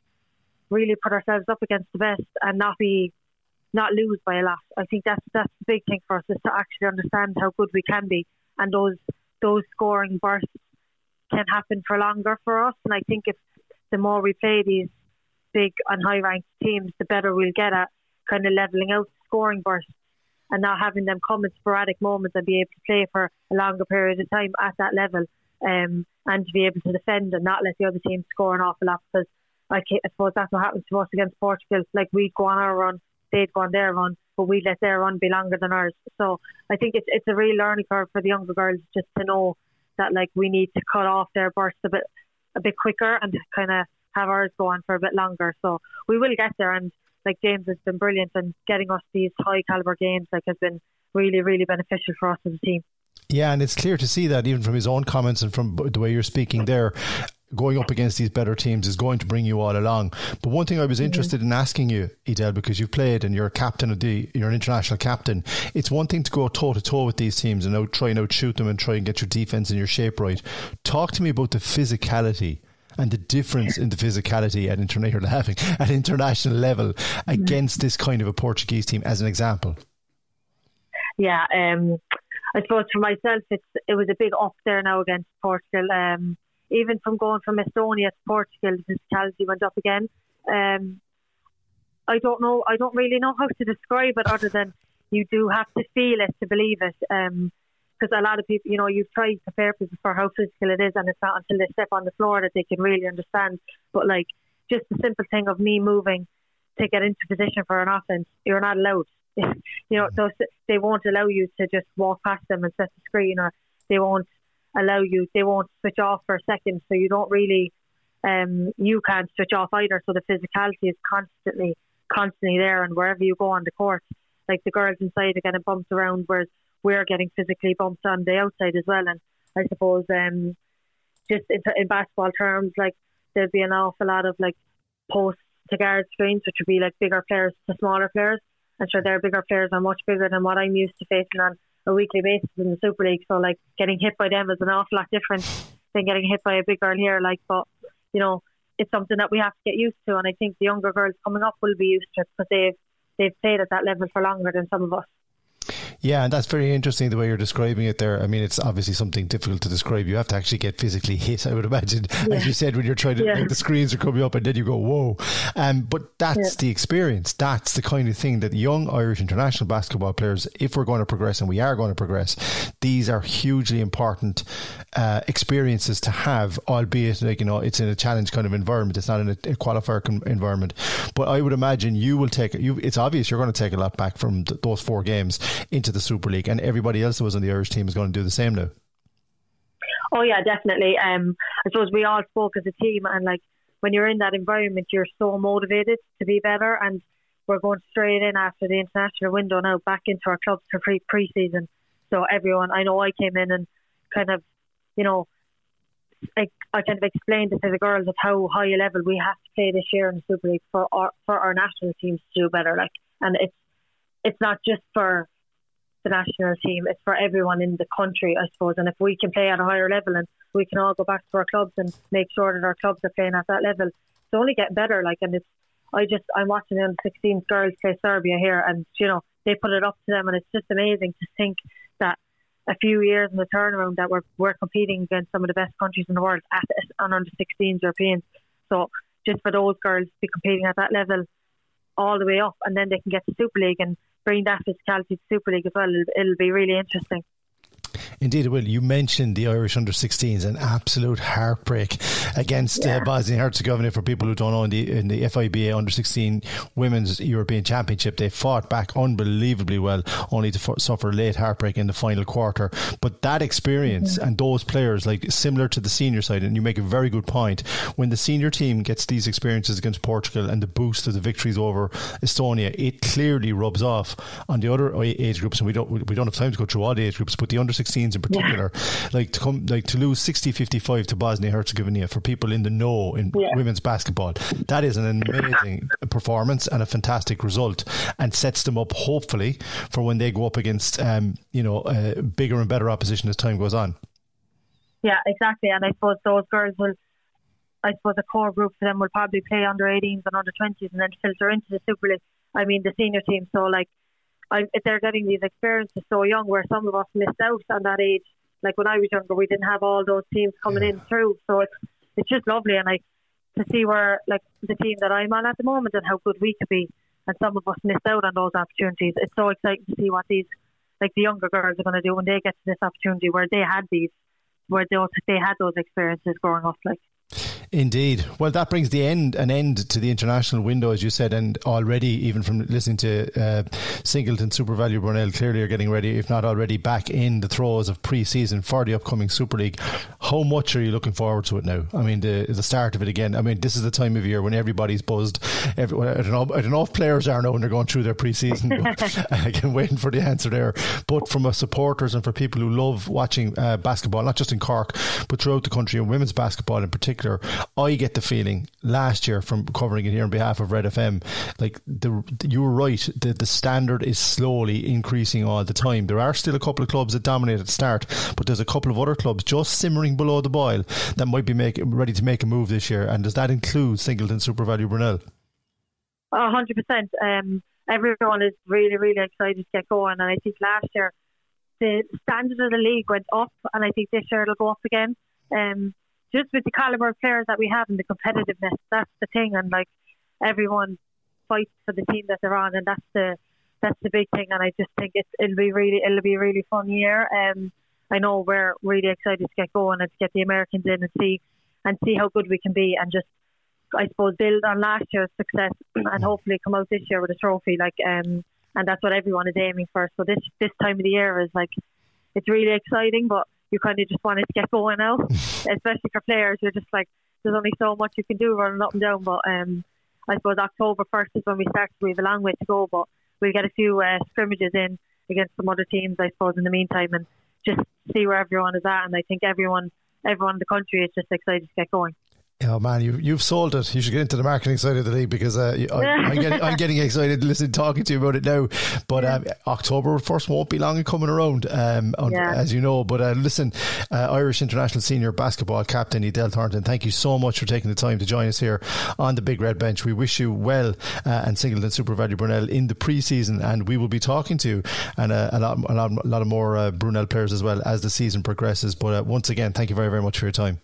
[SPEAKER 4] really put ourselves up against the best and not be not lose by a lot. I think that's that's the big thing for us is to actually understand how good we can be, and those those scoring bursts can happen for longer for us. And I think if the more we play these big and high ranked teams, the better we'll get at kind of leveling out scoring bursts and not having them come in sporadic moments and be able to play for a longer period of time at that level um, and to be able to defend and not let the other team score an awful lot because I, I suppose that's what happens to us against Portugal. Like we'd go on our run, they'd go on their run, but we let their run be longer than ours. So I think it's it's a real learning curve for the younger girls just to know that like we need to cut off their bursts a bit a bit quicker and kind of have ours go on for a bit longer. So we will get there. And like James has been brilliant and getting us these high caliber games like has been really, really beneficial for us as a team.
[SPEAKER 2] Yeah, and it's clear to see that even from his own comments and from the way you're speaking there. Going up against these better teams is going to bring you all along. But one thing I was mm-hmm. interested mm-hmm. in asking you, Edel, because you've played and you're a captain of the, you're an international captain. It's one thing to go toe to toe with these teams and out, try and outshoot them and try and get your defense and your shape right. Talk to me about the physicality and the difference in the physicality at international level, at international level against this kind of a Portuguese team, as an example?
[SPEAKER 4] Yeah, um, I suppose for myself, it's it was a big up there now against Portugal. Um, even from going from Estonia to Portugal, the physicality went up again. Um, I don't know. I don't really know how to describe it other than you do have to feel it to believe it. Um, because a lot of people, you know, you've tried to prepare people for how physical it is, and it's not until they step on the floor that they can really understand. But like, just the simple thing of me moving to get into position for an offense, you're not allowed. you know, those, they won't allow you to just walk past them and set the screen, or they won't allow you. They won't switch off for a second, so you don't really. Um, you can't switch off either. So the physicality is constantly, constantly there, and wherever you go on the court, like the girls inside are getting bumped around, whereas we're getting physically bumped on the outside as well. And I suppose um, just in, in basketball terms, like there'd be an awful lot of like post to guard screens, which would be like bigger players to smaller players. And sure, their bigger players are much bigger than what I'm used to facing on a weekly basis in the Super League. So like getting hit by them is an awful lot different than getting hit by a big girl here. Like, but you know, it's something that we have to get used to. And I think the younger girls coming up will be used to it because they've they've played at that level for longer than some of us.
[SPEAKER 2] Yeah, and that's very interesting the way you're describing it there. I mean, it's obviously something difficult to describe. You have to actually get physically hit, I would imagine, yeah. as you said, when you're trying to, yeah. like, the screens are coming up and then you go, whoa. Um, but that's yeah. the experience. That's the kind of thing that young Irish international basketball players, if we're going to progress and we are going to progress, these are hugely important uh, experiences to have, albeit, like, you know, it's in a challenge kind of environment. It's not in a, a qualifier con- environment. But I would imagine you will take, you, it's obvious you're going to take a lot back from th- those four games into the Super League, and everybody else that was on the Irish team is going to do the same now.
[SPEAKER 4] Oh yeah, definitely. Um, I suppose we all spoke as a team, and like when you're in that environment, you're so motivated to be better. And we're going straight in after the international window now, back into our clubs for pre pre-season. So everyone, I know I came in and kind of, you know, I, I kind of explained it to the girls of how high a level we have to play this year in the Super League for our for our national teams to do better. Like, and it's it's not just for the national team. It's for everyone in the country, I suppose. And if we can play at a higher level and we can all go back to our clubs and make sure that our clubs are playing at that level, it's only getting better. Like, and it's, I just, I'm watching the under 16 girls play Serbia here and, you know, they put it up to them and it's just amazing to think that a few years in the turnaround that we're, we're competing against some of the best countries in the world at on under 16s Europeans. So just for those girls to be competing at that level all the way up and then they can get to Super League and bring that physicality to Super League as well. It'll, it'll be really interesting.
[SPEAKER 2] Indeed, it will. You mentioned the Irish under 16s, an absolute heartbreak against uh, yeah. uh, Bosnia Herzegovina. For people who don't know, in the, in the FIBA under 16 Women's European Championship, they fought back unbelievably well, only to f- suffer late heartbreak in the final quarter. But that experience mm-hmm. and those players, like similar to the senior side, and you make a very good point, when the senior team gets these experiences against Portugal and the boost of the victories over Estonia, it clearly rubs off on the other age groups. And we don't we don't have time to go through all the age groups, but the under 16 in particular, yeah. like to come, like to lose 60-55 to Bosnia Herzegovina for people in the know in yeah. women's basketball, that is an amazing performance and a fantastic result, and sets them up hopefully for when they go up against, um, you know, uh, bigger and better opposition as time goes on.
[SPEAKER 4] Yeah, exactly, and I suppose those girls will. I suppose the core group for them will probably play under 18s and under 20s and then filter into the Super League. I mean, the senior team. So, like, I, they're getting these experiences so young, where some of us missed out on that age. Like when I was younger, we didn't have all those teams coming yeah. in through. So it's it's just lovely, and I to see where like the team that I'm on at the moment and how good we could be, and some of us missed out on those opportunities. It's so exciting to see what these like the younger girls are going to do when they get to this opportunity where they had these, where they they had those experiences growing up. Like
[SPEAKER 2] Indeed. Well, that brings the end an end to the international window, as you said, and already, even from listening to uh, Singleton, SuperValu, Brunell, clearly are getting ready, if not already, back in the throes of pre-season for the upcoming Super League. How much are you looking forward to it now? I mean, the the start of it again. I mean, this is the time of year when everybody's buzzed. Every, I don't know. I don't know if players are now when they're going through their pre-season. Again, waiting for the answer there. But from supporters and for people who love watching uh, basketball, not just in Cork, but throughout the country and women's basketball in particular I get the feeling last year from covering it here on behalf of Red FM, like the you were right. The the standard is slowly increasing all the time. There are still a couple of clubs that dominate at start, but there's a couple of other clubs just simmering below the boil that might be make, ready to make a move this year. And does that include Singleton SuperValu Brunell?
[SPEAKER 4] A hundred percent. Um, everyone is really, really excited to get going, and I think last year the standard of the league went up, and I think this year it'll go up again. Um, just with the caliber of players that we have and the competitiveness, that's the thing. And like everyone, fights for the team that they're on, and that's the that's the big thing. And I just think it's it'll be really it'll be a really fun year. Um, I know we're really excited to get going and to get the Americans in and see and see how good we can be, and just I suppose build on last year's success and hopefully come out this year with a trophy. Like um, and that's what everyone is aiming for. So this this time of the year is like it's really exciting, but you kind of just want it to get going now, especially for players. You're just like there's only so much you can do running up and down. But um, I suppose October first is when we start. We have a long way to go, but we'll get a few uh, scrimmages in against some other teams, I suppose, in the meantime, and just see where everyone is at. And I think everyone, everyone in the country is just excited to get going.
[SPEAKER 2] Oh man, you you've sold it. You should get into the marketing side of the league because uh, I, am getting, I'm getting excited listening talking to you about it now. But um, October first won't be long in coming around, um, yeah. as you know. But uh, listen, uh, Irish international senior basketball captain Edel Thornton, thank you so much for taking the time to join us here on the Big Red Bench. We wish you well uh, and Singleton SuperValu Brunell in the preseason, and we will be talking to you and uh, a lot, a lot, a lot of more uh, Brunell players as well as the season progresses. But once again, thank you very very much for your time.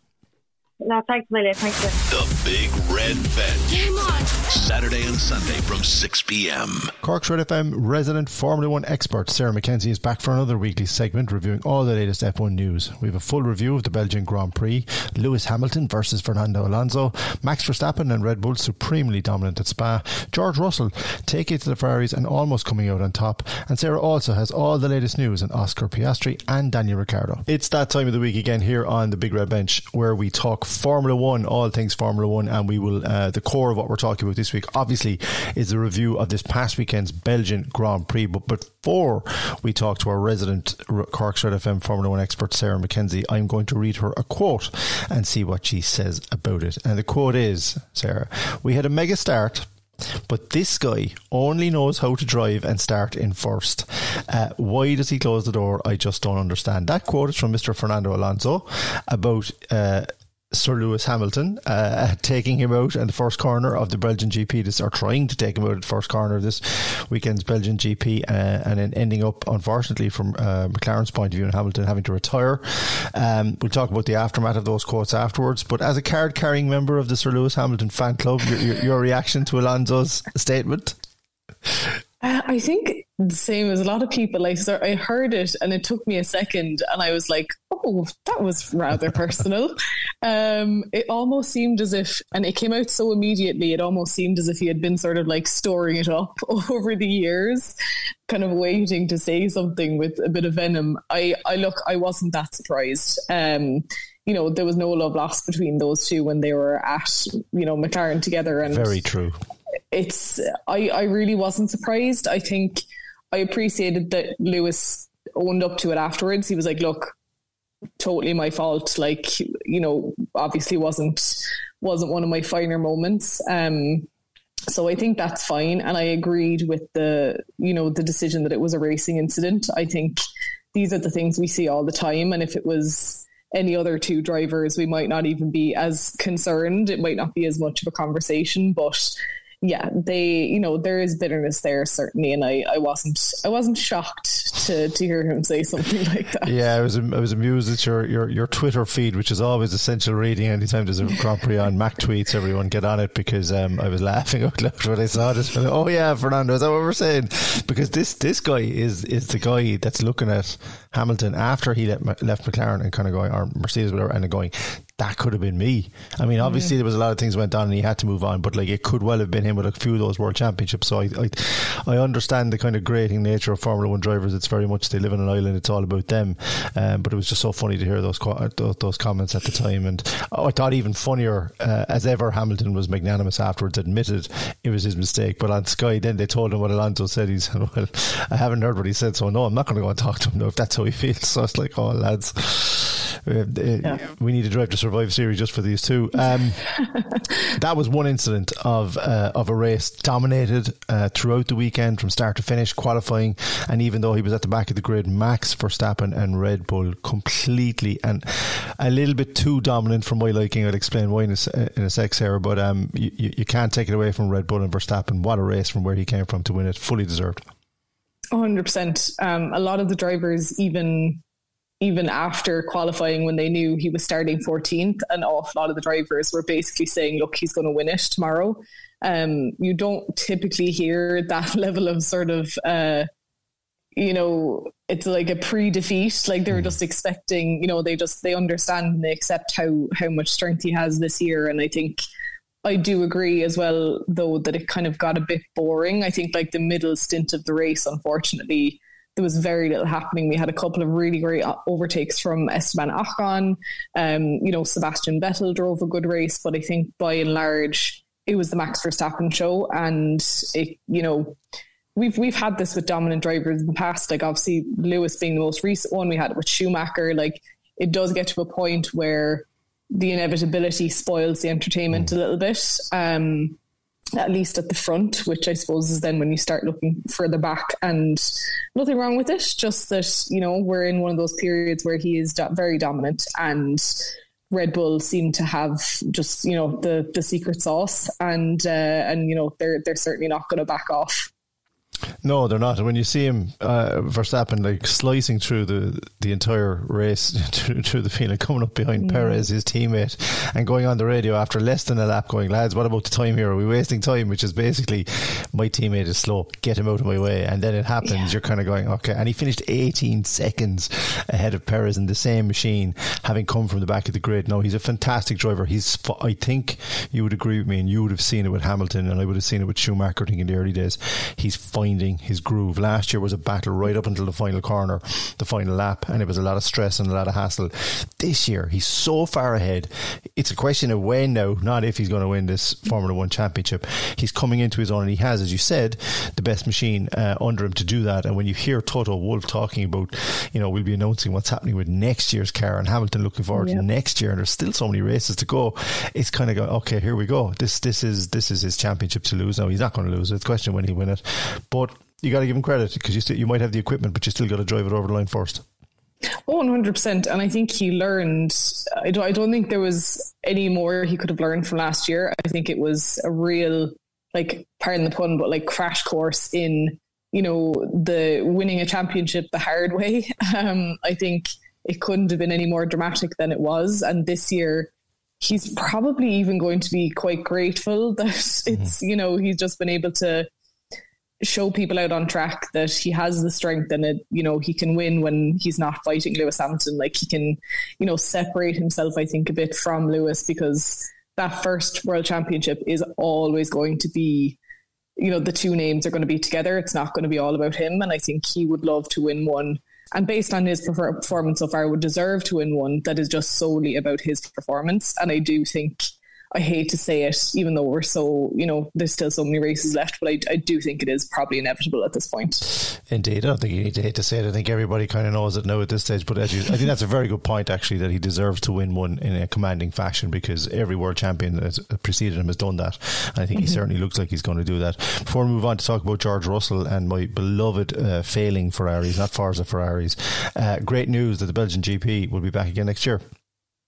[SPEAKER 4] No, thanks, Amelia. Thank you.
[SPEAKER 1] The Big Red Bench. Game on. Saturday and Sunday from 6 p.m.
[SPEAKER 2] Cork's Red FM resident Formula One expert Sarah McKenzie is back for another weekly segment reviewing all the latest F1 news. We have a full review of the Belgian Grand Prix, Lewis Hamilton versus Fernando Alonso, Max Verstappen and Red Bull supremely dominant at Spa, George Russell taking it to the Ferraris and almost coming out on top, and Sarah also has all the latest news on Oscar Piastri and Daniel Ricciardo. It's that time of the week again here on the Big Red Bench where we talk Formula One, all things Formula One, and we will. Uh, the core of what we're talking about this week, obviously, is a review of this past weekend's Belgian Grand Prix. But before we talk to our resident Cork's Red FM Formula One expert Sarah McKenzie, I'm going to read her a quote and see what she says about it. And the quote is, Sarah, we had a mega start. But this guy only knows how to drive and start in first. Uh, why does he close the door? I just don't understand. That quote is from Mr. Fernando Alonso about uh, Sir Lewis Hamilton, uh, taking him out in the first corner of the Belgian GP, this, or trying to take him out at the first corner of this weekend's Belgian GP, uh, and then ending up, unfortunately, from uh, McLaren's point of view, and Hamilton having to retire. Um, we'll talk about the aftermath of those quotes afterwards. But as a card carrying member of the Sir Lewis Hamilton fan club, your, your, your reaction to Alonso's statement?
[SPEAKER 5] I think the same as a lot of people. I I heard it and it took me a second, and I was like, "Oh, that was rather personal." Um, it almost seemed as if, and it came out so immediately. It almost seemed as if he had been sort of like storing it up over the years, kind of waiting to say something with a bit of venom. I, I look, I wasn't that surprised. Um, you know, there was no love lost between those two when they were at, you know, McLaren together. And
[SPEAKER 2] very true
[SPEAKER 5] it's I, I really wasn't surprised. I think I appreciated that Lewis owned up to it afterwards. He was like, "Look, totally my fault. Like, you know, obviously wasn't wasn't one of my finer moments." Um, so I think that's fine, and I agreed with the you know the decision that it was a racing incident. I think these are the things we see all the time, and if it was any other two drivers, we might not even be as concerned. It might not be as much of a conversation, but yeah, they, you know, there is bitterness there certainly, and I, I wasn't, I wasn't shocked to, to hear him say something like that.
[SPEAKER 2] Yeah, I was, I was amused at your, your, your Twitter feed, which is always essential reading. Anytime there's a Grand Prix on, Mac tweets, everyone get on it because um, I was laughing out loud when I saw this. Oh yeah, Fernando, is that what we're saying? Because this, this guy is, is the guy that's looking at Hamilton after he left, left McLaren and kind of going, or Mercedes, whatever, and going, that could have been me. I mean, obviously there was a lot of things went on and he had to move on, but like it could well have been him with a few of those world championships. So I, I, I understand the kind of grating nature of Formula One drivers. It's very much they live on an island. It's all about them. Um, but it was just so funny to hear those those, those comments at the time. And I thought even funnier uh, as ever. Hamilton was magnanimous afterwards, admitted it was his mistake. But on Sky, then they told him what Alonso said. He said, "Well, I haven't heard what he said, so no, I'm not going to go and talk to him. No, if that's how he feels." So it's like, "Oh, lads." Uh, yeah. we need to drive to survive series just for these two. Um, that was one incident of uh, of a race dominated uh, throughout the weekend from start to finish, qualifying, and even though he was at the back of the grid, Max Verstappen and Red Bull completely and a little bit too dominant for my liking. I'll explain why in a, in a sec, Sarah, but um, you, you can't take it away from Red Bull and Verstappen. What a race from where he came from to win it, fully deserved.
[SPEAKER 5] 100%. Um, a lot of the drivers even even after qualifying, when they knew he was starting 14th, an awful lot of the drivers were basically saying, look, he's going to win it tomorrow. Um, you don't typically hear that level of sort of, uh, you know, it's like a pre-defeat. Like they're mm. just expecting, you know, they just they understand and they accept how how much strength he has this year. And I think I do agree as well, though, that it kind of got a bit boring. I think like the middle stint of the race, unfortunately, there was very little happening. We had a couple of really great overtakes from Esteban Ocon. Um, you know, Sebastian Vettel drove a good race, but I think by and large, it was the Max Verstappen show. And it, you know, we've we've had this with dominant drivers in the past. Like obviously Lewis being the most recent one, we had it with Schumacher. Like it does get to a point where the inevitability spoils the entertainment mm. a little bit. Um, at least at the front, which I suppose is then when you start looking further back. And nothing wrong with it, just that, you know, we're in one of those periods where he is do- very dominant and Red Bull seem to have just, you know, the, the secret sauce and, uh, and, you know, they're, they're certainly not going to back off.
[SPEAKER 2] No, they're not. When you see him, uh, Verstappen, like slicing through the, the entire race, through, through the field, and coming up behind mm. Perez, his teammate, and going on the radio after less than a lap, going, lads, what about the time here? Are we wasting time? Which is basically, my teammate is slow, get him out of my way. And then it happens, yeah. you're kind of going, okay. And he finished 18 seconds ahead of Perez in the same machine, having come from the back of the grid. No, he's a fantastic driver. He's, I think you would agree with me, and you would have seen it with Hamilton, and I would have seen it with Schumacher, in the early days. He's finding his groove. Last year was a battle right up until the final corner, the final lap, and it was a lot of stress and a lot of hassle. This year, he's so far ahead. It's a question of when now, not if he's going to win this Formula One championship. He's coming into his own, and he has, as you said, the best machine uh, under him to do that. And when you hear Toto Wolff talking about, you know, we'll be announcing what's happening with next year's car, and Hamilton looking forward yep. to next year, and there's still so many races to go. It's kind of go, okay, here we go. This this is this is his championship to lose. Now he's not going to lose. It's a question when he win it, but you got to give him credit because you still you might have the equipment, but you still got to drive it over the line first.
[SPEAKER 5] Oh, 100%. And I think he learned, I don't, I don't think there was any more he could have learned from last year. I think it was a real, like, pardon the pun, but like crash course in, you know, the winning a championship the hard way. Um, I think it couldn't have been any more dramatic than it was. And this year, he's probably even going to be quite grateful that mm-hmm. it's, you know, he's just been able to show people out on track that he has the strength and it, you know, he can win when he's not fighting Lewis Hamilton. Like he can, you know, separate himself, I think, a bit from Lewis because that first world championship is always going to be, you know, the two names are going to be together. It's not going to be all about him. And I think he would love to win one. And based on his performance so far, would deserve to win one that is just solely about his performance. And I do think I hate to say it, even though we're so, you know, there's still so many races left, but I, I do think it is probably inevitable at this point.
[SPEAKER 2] Indeed. I don't think you need to hate to say it. I think everybody kind of knows it now at this stage, but as you, I think that's a very good point, actually, that he deserves to win one in a commanding fashion because every world champion that has preceded him has done that. And I think mm-hmm. he certainly looks like he's going to do that. Before we move on to talk about George Russell and my beloved uh, failing Ferraris, not Forza Ferraris, uh, great news that the Belgian GP will be back again next year.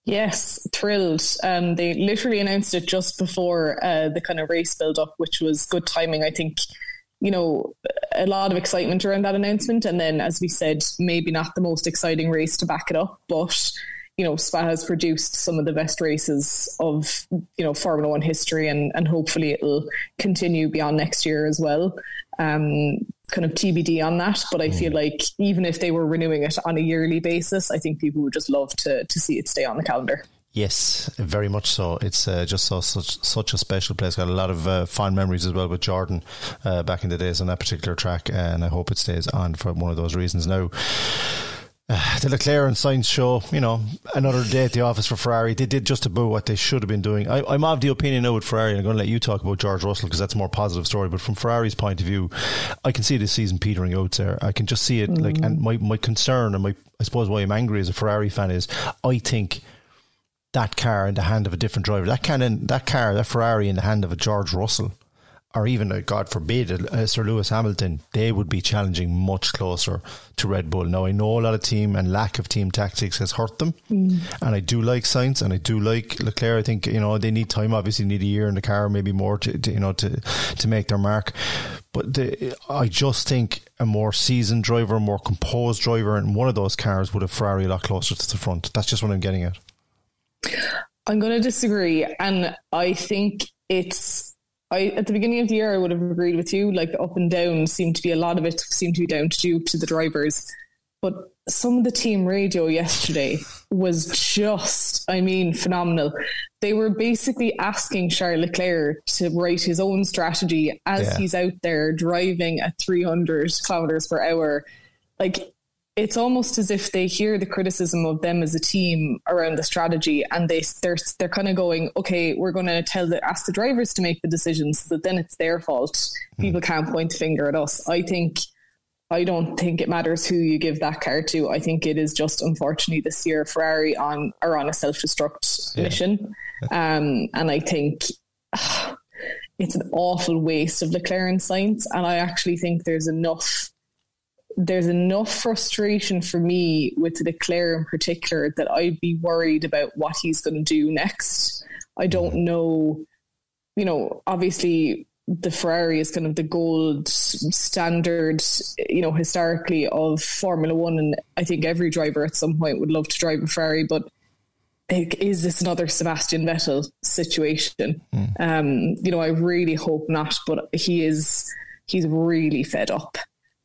[SPEAKER 5] Yes, thrilled. Um, they literally announced it just before uh, the kind of race build up, which was good timing. I think, you know, a lot of excitement around that announcement. And then, as we said, maybe not the most exciting race to back it up, but you know, Spa has produced some of the best races of, you know, Formula One history and, and hopefully it'll continue beyond next year as well. Um, kind of TBD on that, but I feel mm. like even if they were renewing it on a yearly basis, I think people would just love to, to see it stay on the calendar.
[SPEAKER 2] Yes, very much so. It's uh, just so, such such a special place. Got a lot of uh, fond memories as well with Jordan uh, back in the days on that particular track, and I hope it stays on for one of those reasons. Now, uh, the Leclerc and Sainz show, you know, another day at the office for Ferrari. They did just about what they should have been doing. I, am of the opinion now with Ferrari, and I'm going to let you talk about George Russell because that's a more positive story. But from Ferrari's point of view, I can see this season petering out there. I can just see it. Mm. Like, and my, my concern and my, I suppose why I'm angry as a Ferrari fan is I think that car in the hand of a different driver, that can in, that car, that Ferrari in the hand of a George Russell or even, uh, God forbid, uh, Sir Lewis Hamilton, they would be challenging much closer to Red Bull. Now, I know a lot of team and lack of team tactics has hurt them, mm. and I do like Sainz and I do like Leclerc. I think you know they need time. Obviously, need a year in the car, maybe more to, to you know to to make their mark. But the, I just think a more seasoned driver, a more composed driver, and one of those cars would have Ferrari a lot closer to the front. That's just what I'm getting at.
[SPEAKER 5] I'm going to disagree, and I think it's. I at the beginning of the year I would have agreed with you. Like up and down seemed to be a lot of it seemed to be down to to the drivers, but some of the team radio yesterday was just, I mean, phenomenal. They were basically asking Charles Leclerc to write his own strategy as yeah. he's out there driving at 300 kilometers per hour. Like it's almost as if they hear the criticism of them as a team around the strategy and they they're they're kind of going okay we're going to tell the ask the drivers to make the decisions but then it's their fault people mm. can't point the finger at us i think i don't think it matters who you give that car to i think it is just unfortunately this year ferrari on are on a self-destruct yeah. mission um, and i think uh, it's an awful waste of leclerc and Sainz and i actually think there's enough there's enough frustration for me with Leclerc in particular that I'd be worried about what he's going to do next. I don't mm-hmm. know, you know, obviously the Ferrari is kind of the gold standard, you know, historically of Formula One. And I think every driver at some point would love to drive a Ferrari, but is this another Sebastian Vettel situation? Mm. Um, you know, I really hope not, but he is, he's really fed up.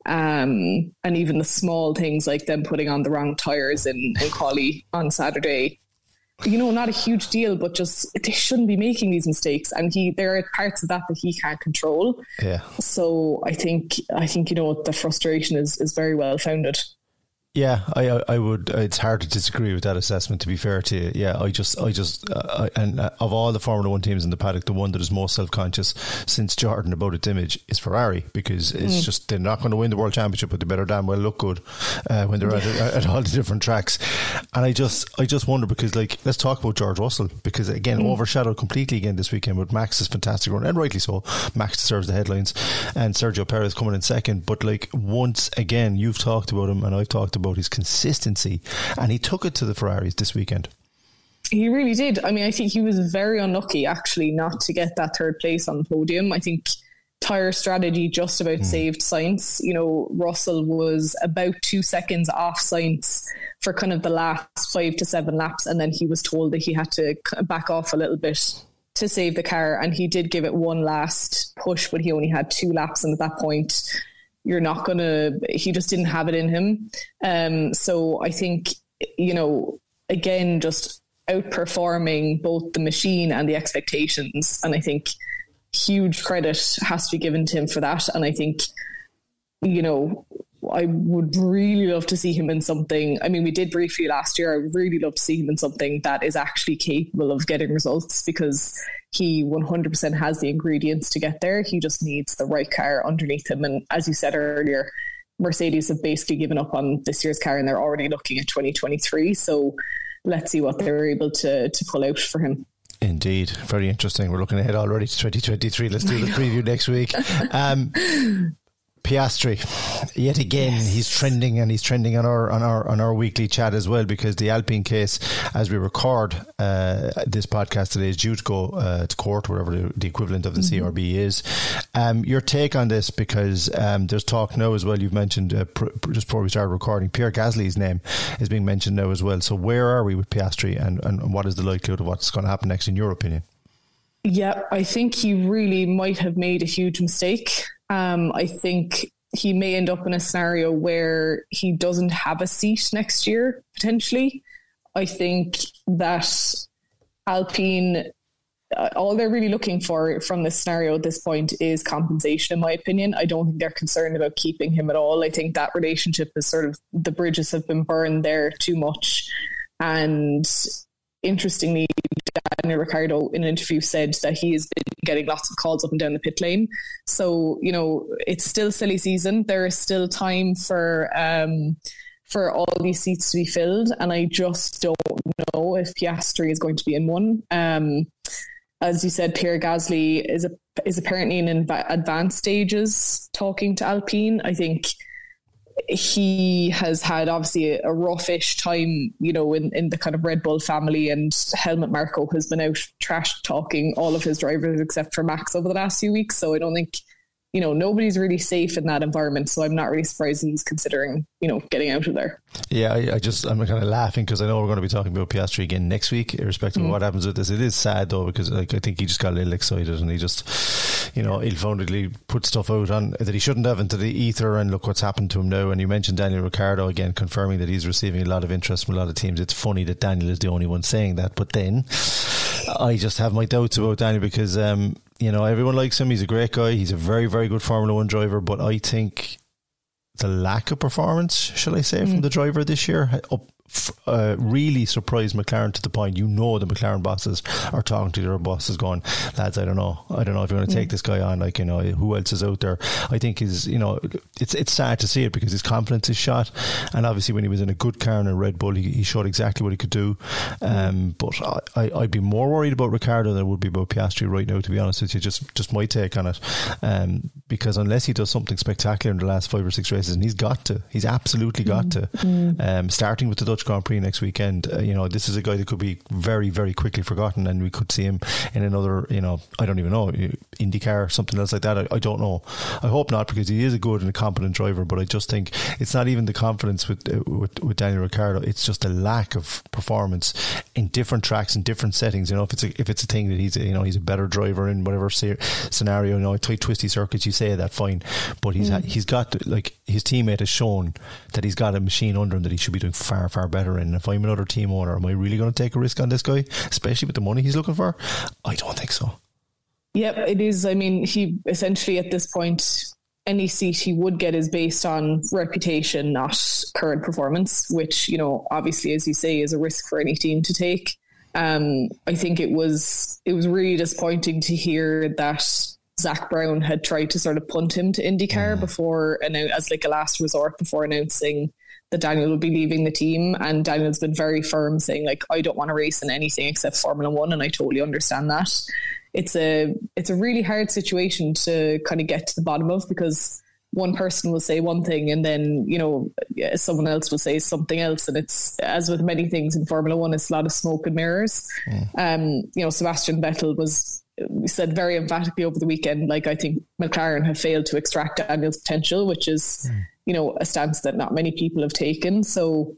[SPEAKER 5] Um, and even the small things like them putting on the wrong tires in, in quali on Saturday, you know, not a huge deal, but just they shouldn't be making these mistakes. And he, there are parts of that that he can't control.
[SPEAKER 2] Yeah.
[SPEAKER 5] So I think, I think you know, the frustration is is very well founded.
[SPEAKER 2] Yeah, I I would. It's hard to disagree with that assessment. To be fair to you, yeah, I just I just uh, and uh, of all the Formula One teams in the paddock, the one that is most self conscious since Jordan about its image is Ferrari because it's mm. just they're not going to win the world championship, but they better damn well look good uh, when they're at, at, all the different tracks. And I just I just wonder because like let's talk about George Russell because again mm. overshadowed completely again this weekend with Max's fantastic run and rightly so. Max deserves the headlines and Sergio Perez coming in second, but like once again you've talked about him and I've talked about his consistency, and he took it to the Ferraris this weekend.
[SPEAKER 5] He really did. I mean, I think he was very unlucky actually not to get that third place on the podium. I think tire strategy just about mm. saved Sainz. You know, Russell was about two seconds off Sainz for kind of the last five to seven laps, and then he was told that he had to back off a little bit to save the car, and he did give it one last push, but he only had two laps, and at that point, you're not to, he just didn't have it in him. Um, so I think, you know, again, just outperforming both the machine and the expectations. And I think huge credit has to be given to him for that. And I think, you know, I would really love to see him in something. I mean, we did briefly last year. I would really love to see him in something that is actually capable of getting results because he 100% has the ingredients to get there. He just needs the right car underneath him. And as you said earlier, Mercedes have basically given up on this year's car and they're already looking at 2023. So let's see what they're able to, to pull out for him.
[SPEAKER 2] Indeed, very interesting. We're looking ahead already to 2023. Let's do the preview next week. Um, Piastri, yet again, yes. he's trending and he's trending on our on our on our weekly chat as well because the Alpine case, as we record uh, this podcast today, is due to go uh, to court, wherever the, the equivalent of the mm-hmm. CRB is. Um, your take on this because um, there's talk now as well. You've mentioned uh, pr- just before we started recording, Pierre Gasly's name is being mentioned now as well. So where are we with Piastri, and and what is the likelihood of what's going to happen next, in your opinion?
[SPEAKER 5] Yeah, I think he really might have made a huge mistake. Um, I think he may end up in a scenario where he doesn't have a seat next year, potentially. I think that Alpine, uh, all they're really looking for from this scenario at this point is compensation, in my opinion. I don't think they're concerned about keeping him at all. I think that relationship is sort of the bridges have been burned there too much. And interestingly, Daniel Ricciardo in an interview said that he has been getting lots of calls up and down the pit lane. So, you know, it's still silly season. There is still time for um, for all these seats to be filled. And I just don't know if Piastri is going to be in one. Um, as you said, Pierre Gasly is a, is apparently in advanced stages talking to Alpine. I think he has had obviously a, roughish time, you know, in, in the kind of Red Bull family, and Helmut Marko has been out trash talking all of his drivers except for Max over the last few weeks. So I don't think you know, nobody's really safe in that environment. So I'm not really surprised he's considering, you know, getting out of there.
[SPEAKER 2] Yeah, I, I just, I'm kind of laughing because I know we're going to be talking about Piastri again next week, irrespective mm. of what happens with this. It is sad though, because like, I think he just got a little excited and he just, you know, ill-foundedly put stuff out on that he shouldn't have into the ether and look what's happened to him now. And you mentioned Daniel Ricciardo again, confirming that he's receiving a lot of interest from a lot of teams. It's funny that Daniel is the only one saying that, but then I just have my doubts about Daniel because, um, you know, everyone likes him. He's a great guy. He's a very, very good Formula One driver. But I think the lack of performance, shall I say, mm. from the driver this year, up uh, really surprised McLaren to the point you know the McLaren bosses are talking to their bosses going lads I don't know I don't know if you're going to take mm. this guy on like you know who else is out there I think is you know it's it's sad to see it because his confidence is shot and obviously when he was in a good car in a Red Bull he, he showed exactly what he could do um, but I, I'd be more worried about Ricciardo than I would be about Piastri right now to be honest with you just just my take on it um, because unless he does something spectacular in the last five or six races and he's got to he's absolutely got mm. to mm. um, starting with the Dutch Dutch Grand Prix next weekend. Uh, you know, this is a guy that could be very, very quickly forgotten, and we could see him in another, you know, I don't even know, IndyCar, or something else like that. I, I don't know. I hope not because he is a good and a competent driver, but I just think it's not even the confidence with uh, with, with Daniel Ricciardo. It's just a lack of performance in different tracks and different settings. You know, if it's a, if it's a thing that he's a, you know he's a better driver in whatever scenario, you know, tight twisty circuits, you say that fine, but he's mm. he's got like his teammate has shown that he's got a machine under him that he should be doing far far better in. If I'm another team owner, am I really going to take a risk on this guy, especially with the money he's looking for? I don't think so.
[SPEAKER 5] Yep, it is. I mean, he essentially at this point, any seat he would get is based on reputation, not current performance, which, you know, obviously, as you say, is a risk for any team to take. Um, I think it was it was really disappointing to hear that Zak Brown had tried to sort of punt him to IndyCar mm. before, and as like a last resort before announcing that Daniel would be leaving the team. And Daniel's been very firm saying like, I don't want to race in anything except Formula One. And I totally understand that. It's a, it's a really hard situation to kind of get to the bottom of because one person will say one thing and then, you know, someone else will say something else. And it's, as with many things in Formula One, it's a lot of smoke and mirrors. Mm. Um, you know, Sebastian Vettel was said very emphatically over the weekend, like I think McLaren have failed to extract Daniel's potential, which is, mm. You know, a stance that not many people have taken. So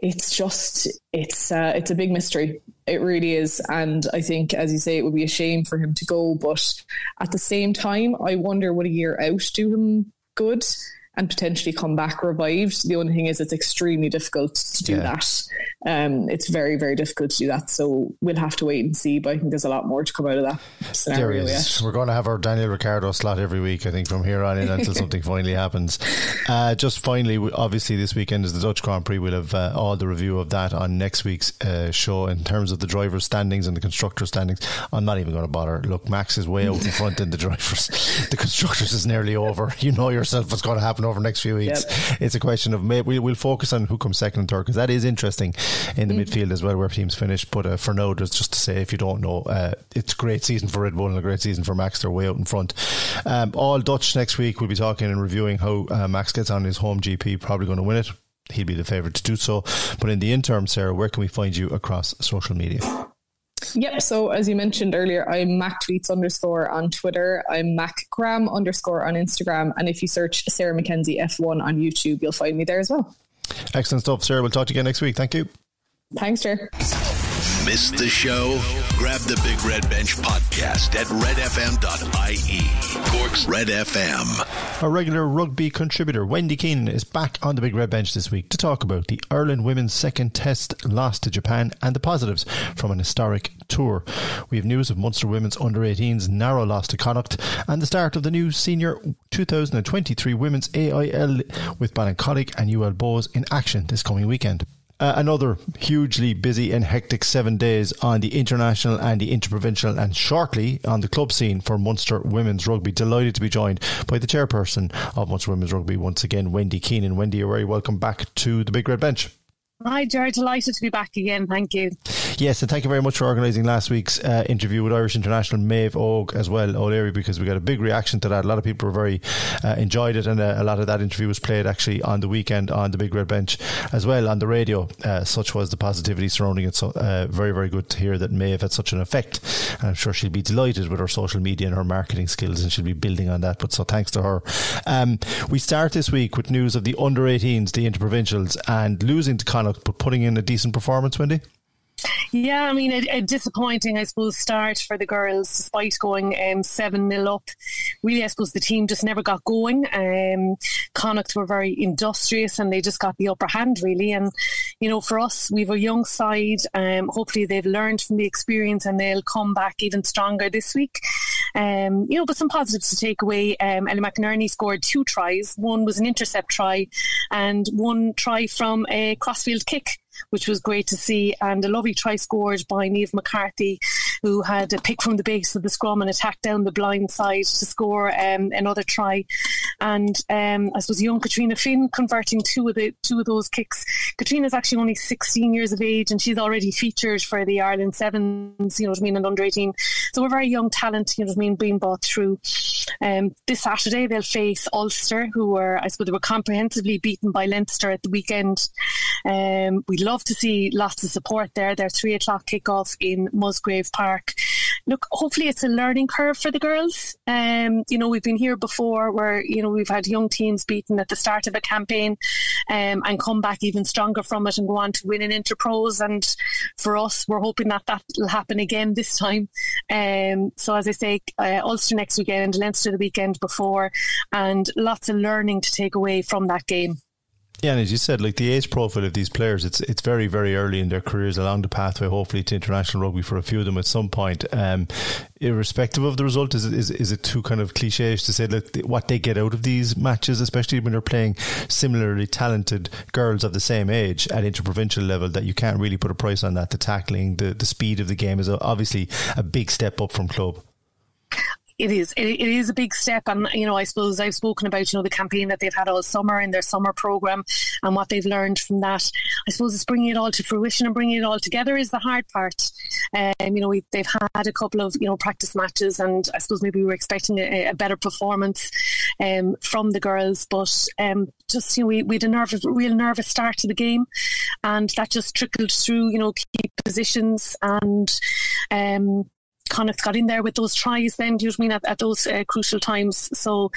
[SPEAKER 5] it's just it's uh, it's a big mystery. It really is, and I think, as you say, it would be a shame for him to go. But at the same time, I wonder would a year out do him good? And potentially come back revived. The only thing is, it's extremely difficult to do yeah. that. Um, it's very, very difficult to do that. So we'll have to wait and see. But I think there's a lot more to come out of that scenario. Yet.
[SPEAKER 2] We're going to have our Daniel Ricciardo slot every week, I think, from here on in until something finally happens. Uh, just finally, obviously, this weekend is the Dutch Grand Prix. We'll have uh, all the review of that on next week's uh, show in terms of the drivers' standings and the constructor standings. I'm not even going to bother. Look, Max is way out in front in the drivers. the constructors is nearly over. You know yourself what's going to happen happen over the next few weeks. Yep. It's a question of maybe we'll focus on who comes second and third because that is interesting in the mm. midfield as well where teams finish. But uh, for now, just to say, if you don't know, uh, it's a great season for Red Bull and a great season for Max. They're way out in front. Um, all Dutch next week. We'll be talking and reviewing how uh, Max gets on his home GP. Probably going to win it He'd be the favourite to do so. But in the interim, Sarah, where can we find you across social media?
[SPEAKER 5] Yep. So as you mentioned earlier, I'm Mac tweets underscore on Twitter. I'm Mac Graham underscore on Instagram. And if you search Sarah McKenzie F1 on YouTube, you'll find me there as well.
[SPEAKER 2] Excellent stuff, Sarah. We'll talk to you again next week. Thank you.
[SPEAKER 5] Thanks, Ger.
[SPEAKER 1] Missed the show? Grab the Big Red Bench podcast at redfm.ie. Cork's Red FM.
[SPEAKER 2] Our regular rugby contributor, Wendy Keenan, is back on the Big Red Bench this week to talk about the Ireland women's second test loss to Japan and the positives from an historic tour. We have news of Munster women's under 18s narrow loss to Connacht and the start of the new senior 2023 women's AIL with Ballincollig and UL Bohs in action this coming weekend. Uh, another hugely busy and hectic seven days on the international and the interprovincial and shortly on the club scene for Munster Women's Rugby. Delighted to be joined by the chairperson of Munster Women's Rugby once again, Wendy Keenan. Wendy, you're very welcome back to the Big Red Bench.
[SPEAKER 6] Hi, Jared. Delighted to be back again. Thank you.
[SPEAKER 2] Yes, and thank you very much for organising last week's uh, interview with Irish international Maeve Og as well, O'Leary, because we got a big reaction to that. A lot of people were very uh, enjoyed it, and uh, a lot of that interview was played actually on the weekend on the Big Red Bench as well on the radio. Uh, such was the positivity surrounding it. So uh, very, very good to hear that Maeve had such an effect. And I'm sure she'll be delighted with her social media and her marketing skills, and she'll be building on that. But so thanks to her. Um, we start this week with news of the under 18s, the interprovincials, and losing to Connacht but putting in a decent performance, Wendy?
[SPEAKER 6] Yeah, I mean, a, a, disappointing, I suppose, start for the girls, despite going um, 7 0 up. Really, I suppose the team just never got going. Um, Connacht were very industrious and they just got the upper hand, really. And, you know, for us, we have a young side. Um, hopefully, they've learned from the experience and they'll come back even stronger this week. Um, you know, but some positives to take away. Um, Ellie McInerney scored two tries. One was an intercept try, and one try from a crossfield kick which was great to see. And a lovely try scored by Neve McCarthy, who had a pick from the base of the scrum and attacked down the blind side to score um, another try. And um, I suppose young Katrina Finn converting two of the two of those kicks. Katrina's actually only 16 years of age, and she's already featured for the Ireland Sevens. You know what I mean, and under 18. So we're very young talent. You know what I mean, being brought through. Um, this Saturday they'll face Ulster, who were I suppose they were comprehensively beaten by Leinster at the weekend. Um, we love to see lots of support there. Their three o'clock kickoff in Musgrave Park. Look, hopefully it's a learning curve for the girls. Um, you know, we've been here before where, you know, we've had young teams beaten at the start of a campaign um, and come back even stronger from it and go on to win an interpros. And for us, we're hoping that that will happen again this time. Um, so as I say, uh, Ulster next weekend, Leinster the weekend before, and lots of learning to take away from that game.
[SPEAKER 2] Yeah, and as you said, like the age profile of these players, it's it's very very early in their careers along the pathway, hopefully to international rugby for a few of them at some point. Um, irrespective of the result, is is is it too kind of cliches to say look what they get out of these matches, especially when they're playing similarly talented girls of the same age at interprovincial level, that you can't really put a price on that. The tackling, the the speed of the game is obviously a big step up from club
[SPEAKER 6] it is. It, it is a big step, and you know, I suppose I've spoken about you know the campaign that they've had all summer in their summer program and what they've learned from that. I suppose it's bringing it all to fruition and bringing it all together is the hard part. Um, you know, we, they've had a couple of you know practice matches, and I suppose maybe we were expecting a, a better performance um, from the girls, but um, just you know we, we had a nervous, real nervous start to the game, and that just trickled through you know key positions and. Um, Connacht got in there with those tries then, do you know I mean, at, at those uh, crucial times. So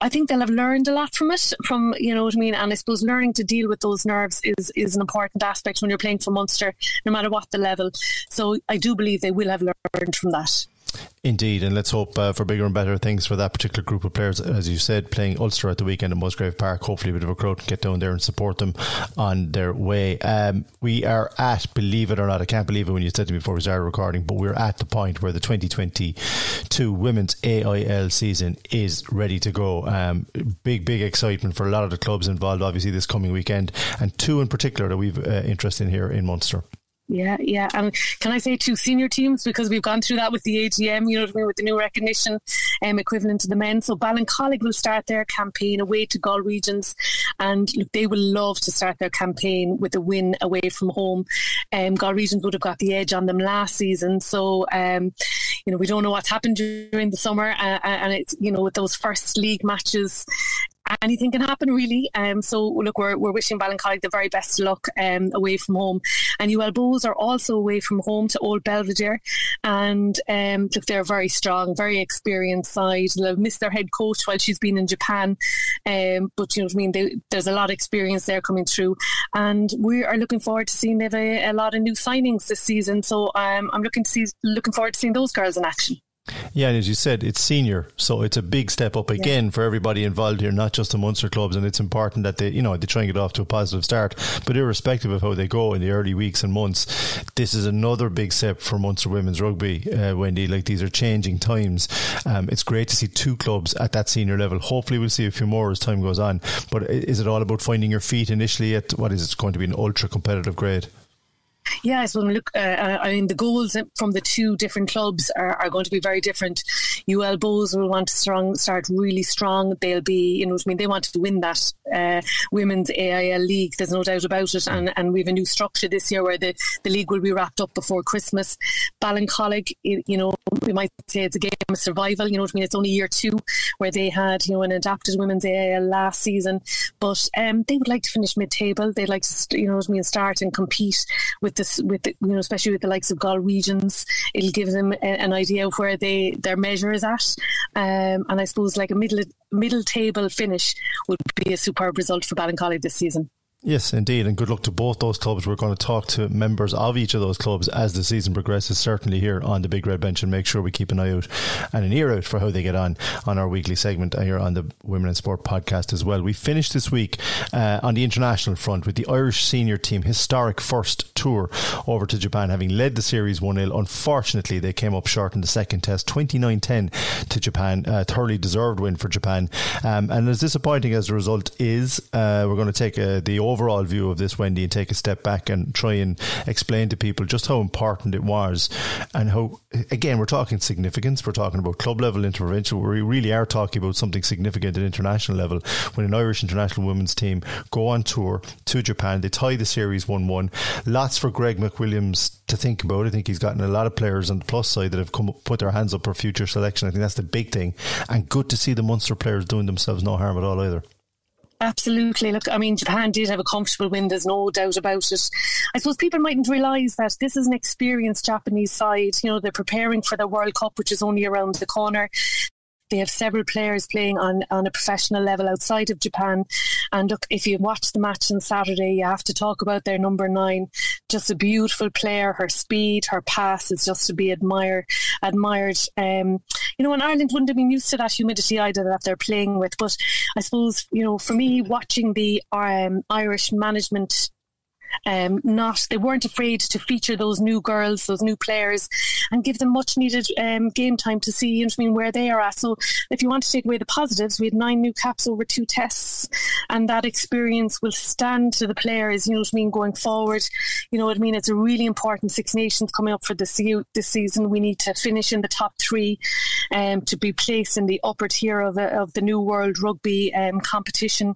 [SPEAKER 6] I think they'll have learned a lot from it, from you know what I mean. And I suppose learning to deal with those nerves is is an important aspect when you're playing for Munster, no matter what the level. So I do believe they will have learned from that.
[SPEAKER 2] Indeed, and let's hope uh, for bigger and better things for that particular group of players. As you said, playing Ulster at the weekend in Musgrave Park. Hopefully, a bit of a crowd can get down there and support them on their way. Um, we are at, believe it or not, I can't believe it when you said to me before we started recording, but we're at the point where the 2022 women's AIL season is ready to go. Um, big, big excitement for a lot of the clubs involved, obviously, this coming weekend, and two in particular that we've uh, interest in here in Munster.
[SPEAKER 6] Yeah, yeah. And can I say two senior teams because we've gone through that with the AGM, you know what I mean, with the new recognition um, equivalent to the men. So Ballincollig will start their campaign away to Galwegians and look, they will love to start their campaign with a win away from home. Um, Galwegians would have got the edge on them last season. So, um, you know, we don't know what's happened during the summer uh, and it's, you know, with those first league matches, anything can happen really. Um, so look, we're, we're wishing Ballincollig the very best luck um, away from home. And UL Bohs are also away from home to Old Belvedere, and um, look, they're very strong, very experienced side. They'll miss their head coach while she's been in Japan, um, but you know what I mean. They, there's a lot of experience there coming through, and we are looking forward to seeing they've a, a lot of new signings this season. So um, I'm looking to see looking forward to seeing those girls in action.
[SPEAKER 2] Yeah, and as you said, it's senior, so it's a big step up again yeah. for everybody involved here, not just the Munster clubs. And it's important that they, you know, they try and get off to a positive start. But irrespective of how they go in the early weeks and months, this is another big step for Munster women's rugby. Uh, Wendy, like these are changing times. Um, it's great to see two clubs at that senior level. Hopefully, we'll see a few more as time goes on. But is it all about finding your feet initially at what is it going to be an ultra competitive grade?
[SPEAKER 6] Yeah, so look, uh, uh, I mean, the goals from the two different clubs are, are going to be very different. UL Bohs will want to strong, start really strong. They'll be, you know, I mean, they want to win that uh, women's AIL league. There's no doubt about it. And, and we have a new structure this year where the, the league will be wrapped up before Christmas. Ballincollig, you know, we might say it's a game of survival. You know what I mean? It's only year two where they had, you know, an adapted women's AIL last season. But um, they would like to finish mid table. They'd like to, you know what I mean, start and compete with this, with the, you know, especially with the likes of Galwegians. It'll give them a, an idea of where they their measure is at. Um, and I suppose like a middle middle table finish would be a superb result for Ballincollig this season.
[SPEAKER 2] Yes, indeed, and good luck to both those clubs. We're going to talk to members of each of those clubs as the season progresses, certainly here on the Big Red Bench, and make sure we keep an eye out and an ear out for how they get on on our weekly segment here on the Women in Sport podcast as well. We finished this week uh, on the international front with the Irish senior team historic first tour over to Japan, having led the series 1 0. Unfortunately, they came up short in the second test, 29 10 to Japan, a thoroughly deserved win for Japan. Um, and as disappointing as the result is, uh, we're going to take uh, the overall view of this, Wendy, and take a step back and try and explain to people just how important it was and how, again, we're talking significance. We're talking about club level intervention. We really are talking about something significant at international level when an Irish international women's team go on tour to Japan. They tie the series 1 1. Lots for Greg McWilliams to think about. I think he's gotten a lot of players on the plus side that have come put their hands up for future selection. I think that's the big thing. And good to see the Munster players doing themselves no harm at all either.
[SPEAKER 6] Absolutely. Look, I mean, Japan did have a comfortable win. There's no doubt about it. I suppose people mightn't realise that this is an experienced Japanese side. You know, they're preparing for the World Cup, which is only around the corner. They have several players playing on, on a professional level outside of Japan. And look, if you watch the match on Saturday, you have to talk about their number nine. Just a beautiful player. Her speed, her pass is just to be admired. Admired. Um, you know, and Ireland wouldn't have been used to that humidity either that they're playing with. But I suppose, you know, for me, watching the um, Irish management um, not they weren't afraid to feature those new girls, those new players, and give them much needed um, game time to see. Know I mean where they are at. So if you want to take away the positives, we had nine new caps over two tests, and that experience will stand to the players. You know what I mean going forward. You know what I mean. It's a really important Six Nations coming up for this this season. We need to finish in the top three, um, to be placed in the upper tier of, a, of the new World Rugby um, competition.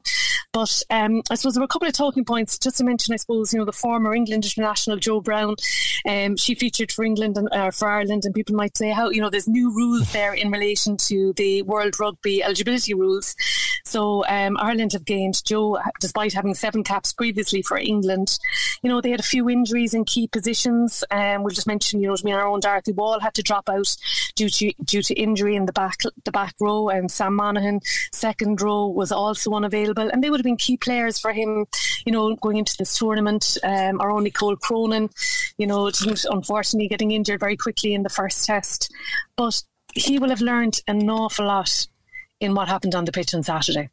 [SPEAKER 6] But um, I suppose there were a couple of talking points just to mention. I suppose you know the former England international Joe Brown, um, she featured for England and uh, for Ireland, and people might say how you know there's new rules there in relation to the World Rugby eligibility rules. So um, Ireland have gained Joe, despite having seven caps previously for England. You know they had a few injuries in key positions. Um, we'll just mention you know I mean our own Dorothy Wall had to drop out due to due to injury in the back the back row, and Sam Monaghan second row was also unavailable, and they would have been key players for him. You know going into this tournament. Um, our own Nicole Cronin, you know, unfortunately getting injured very quickly in the first test, but he will have learned an awful lot in what happened on the pitch on Saturday.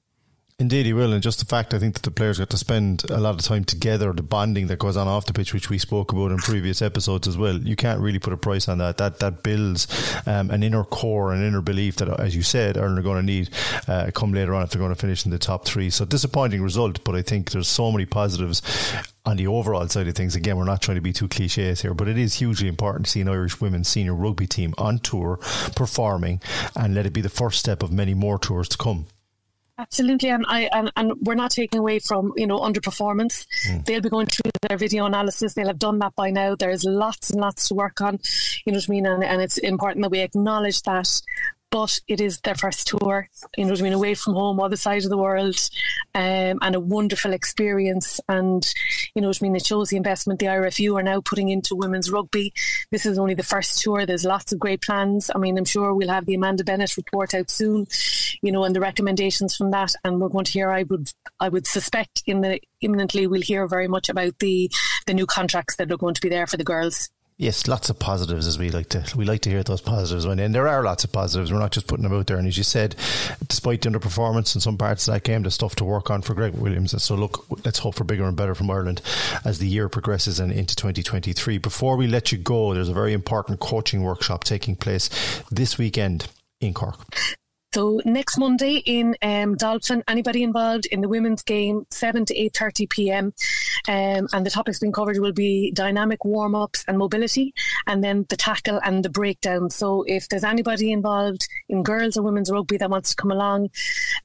[SPEAKER 2] Indeed, he will. And just the fact, I think that the players got to spend a lot of time together, the bonding that goes on off the pitch, which we spoke about in previous episodes as well. You can't really put a price on that. That that builds um, an inner core, an inner belief that, as you said, Ireland are going to need uh, come later on if they're going to finish in the top three. So disappointing result, but I think there's so many positives on the overall side of things, again, we're not trying to be too cliches here, but it is hugely important to see an Irish women's senior rugby team on tour performing and let it be the first step of many more tours to come.
[SPEAKER 6] Absolutely, and I and, and we're not taking away from you know underperformance. Mm. They'll be going through their video analysis. They'll have done that by now. There's lots and lots to work on. You know what I mean, and, and it's important that we acknowledge that but it is their first tour, you know what I mean, away from home, other side of the world, um, and a wonderful experience. And, you know what I mean, it shows the investment the IRFU are now putting into women's rugby. This is only the first tour. There's lots of great plans. I mean, I'm sure we'll have the Amanda Bennett report out soon, you know, and the recommendations from that. And we're going to hear, I would, I would suspect in the imminently we'll hear very much about the, the new contracts that are going to be there for the girls.
[SPEAKER 2] Yes, lots of positives as we like to we like to hear those positives when and there are lots of positives. We're not just putting them out there. And as you said, despite the underperformance in some parts of that game, there's stuff to work on for Greg McWilliams. And so look, let's hope for bigger and better from Ireland as the year progresses and into 2023. Before we let you go, there's a very important coaching workshop taking place this weekend in Cork.
[SPEAKER 6] So next Monday in um, Dolphin, anybody involved in the women's game, seven to eight thirty p.m. Um, and the topics being covered will be dynamic warm ups and mobility, and then the tackle and the breakdown. So if there's anybody involved in girls or women's rugby that wants to come along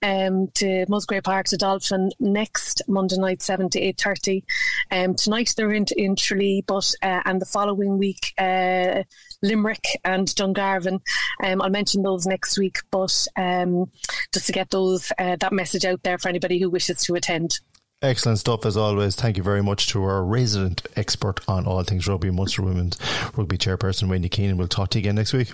[SPEAKER 6] um, to Musgrave Park to Dolphin next Monday night, seven to eight thirty. Um, tonight they're in, in Tralee, but uh, and the following week. Uh, Limerick and Dungarvan. Um, I'll mention those next week, but um, just to get those uh, that message out there for anybody who wishes to attend.
[SPEAKER 2] Excellent stuff as always. Thank you very much to our resident expert on all things rugby, Munster Women's Rugby Chairperson Wendy Keenan. We'll talk to you again next week.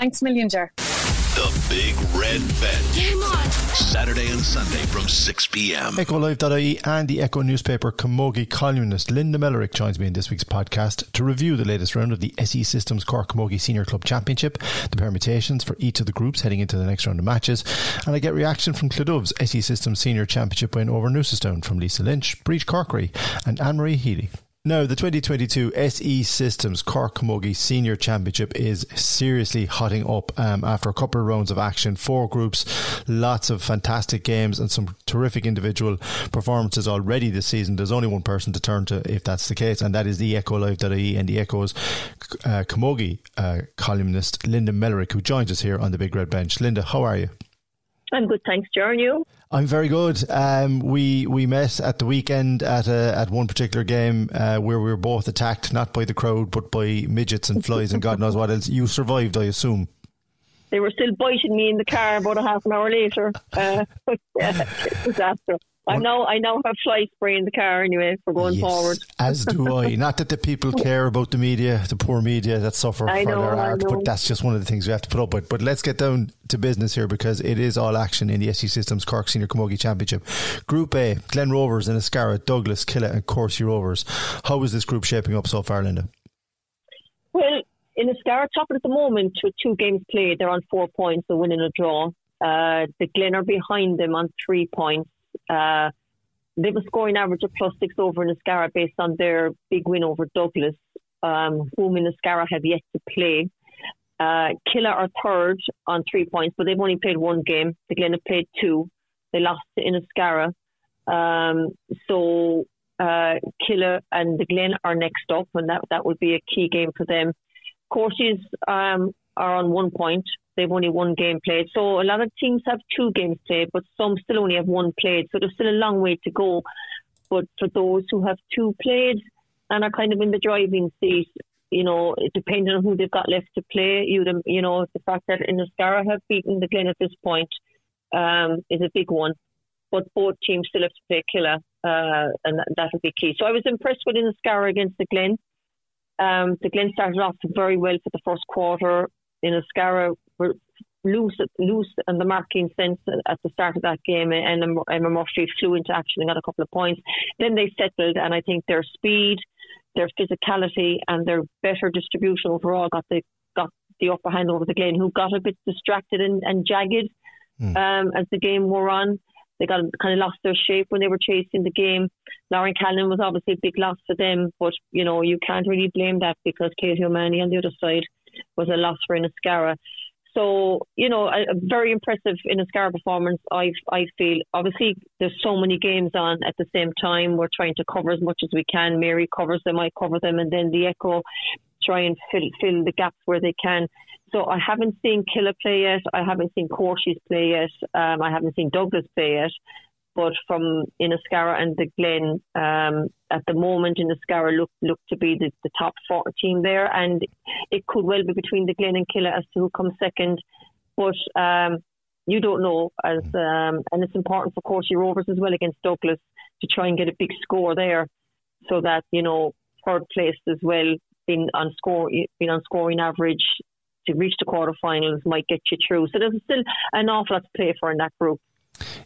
[SPEAKER 6] Thanks, million, Ger.
[SPEAKER 1] The Big Red Bench. Saturday and Sunday from 6 p.m.
[SPEAKER 2] EchoLive.ie and the Echo newspaper Camogie columnist Linda Mellerick joins me in this week's podcast to review the latest round of the SE Systems Cork Camogie Senior Club Championship, the permutations for each of the groups heading into the next round of matches, and I get reaction from Cloughduv's SE Systems Senior Championship win over Newcestown from Lisa Lynch, Briege Corkery, and Anne Marie Healy. Now, the 2022 SE Systems Cork Camogie Senior Championship is seriously hotting up um, after a couple of rounds of action. Four groups, lots of fantastic games, and some terrific individual performances already this season. There's only one person to turn to if that's the case, and that is the Echo Live.ie and the Echo's uh, Camogie uh, columnist Linda Mellerick, who joins us here on the Big Red Bench. Linda, how are you?
[SPEAKER 7] I'm good, thanks, Ger. you?
[SPEAKER 2] I'm very good. Um, we we met at the weekend at a, at one particular game uh, where we were both attacked not by the crowd but by midgets and flies and God knows what else. You survived, I assume.
[SPEAKER 7] They were still biting me in the car about a half an hour later. Uh, yeah, disaster. I know I now have fly spray in the car anyway for going yes, forward.
[SPEAKER 2] as do I. Not that the people care about the media, the poor media that suffer I for know, their art, but that's just one of the things we have to put up with. But let's get down to business here because it is all action in the SE Systems Cork Senior Camogie Championship. Group A, Glen Rovers, Inniscarra, Douglas, Killeagh and Courcey Rovers. How is this group shaping up so far, Linda?
[SPEAKER 7] Well, Inniscarra top at the moment with two games played. They're on four points, the win and a draw. Uh, the Glen are behind them on three points. Uh, they a scoring average of plus six over Inniscarra based on their big win over Douglas, um, whom Inniscarra have yet to play. Uh, Killeagh are third on three points, but they've only played one game. The Glen have played two. They lost to Inniscarra. Um, so uh, Killeagh and the Glen are next up, and that that would be a key game for them. Courcey's um, are on one point. They've only one game played. So a lot of teams have two games played, but some still only have one played. So there's still a long way to go. But for those who have two played and are kind of in the driving seat, you know, depending on who they've got left to play, you you know, the fact that Inniscarra have beaten the Glen at this point um, is a big one. But both teams still have to play Killeagh, uh, and that, that will be key. So I was impressed with Inniscarra against the Glen. Um, the Glen started off very well for the first quarter. Inniscarra were loose, loose in the marking sense at the start of that game, and Emma Murphy flew into action and got a couple of points. Then they settled, and I think their speed, their physicality, and their better distribution overall got the got the upper hand over the Glen, who got a bit distracted and, and jagged mm. um, as the game wore on. They got kind of lost their shape when they were chasing the game. Lauren Callan was obviously a big loss for them, but you know you can't really blame that because Katie O'Mahony on the other side was a loss for Inniscarra. So, you know, a, a very impressive Inniscarra performance, I I feel. Obviously, there's so many games on at the same time. We're trying to cover as much as we can. Mary covers them, I cover them, and then the Echo try and fill, fill the gaps where they can. So I haven't seen Killeagh play yet. I haven't seen Courcey's play yet. Um, I haven't seen Douglas play yet but from Inniscarra and the Glen, um, at the moment, Inniscarra look look to be the, the top four team there, and it could well be between the Glen and Killeagh as to who comes second. But um, you don't know, as um, and it's important for Courcey Rovers as well against Douglas to try and get a big score there, so that you know third place as well, being on score, being on scoring average to reach the quarterfinals might get you through. So there's still an awful lot to play for in that group.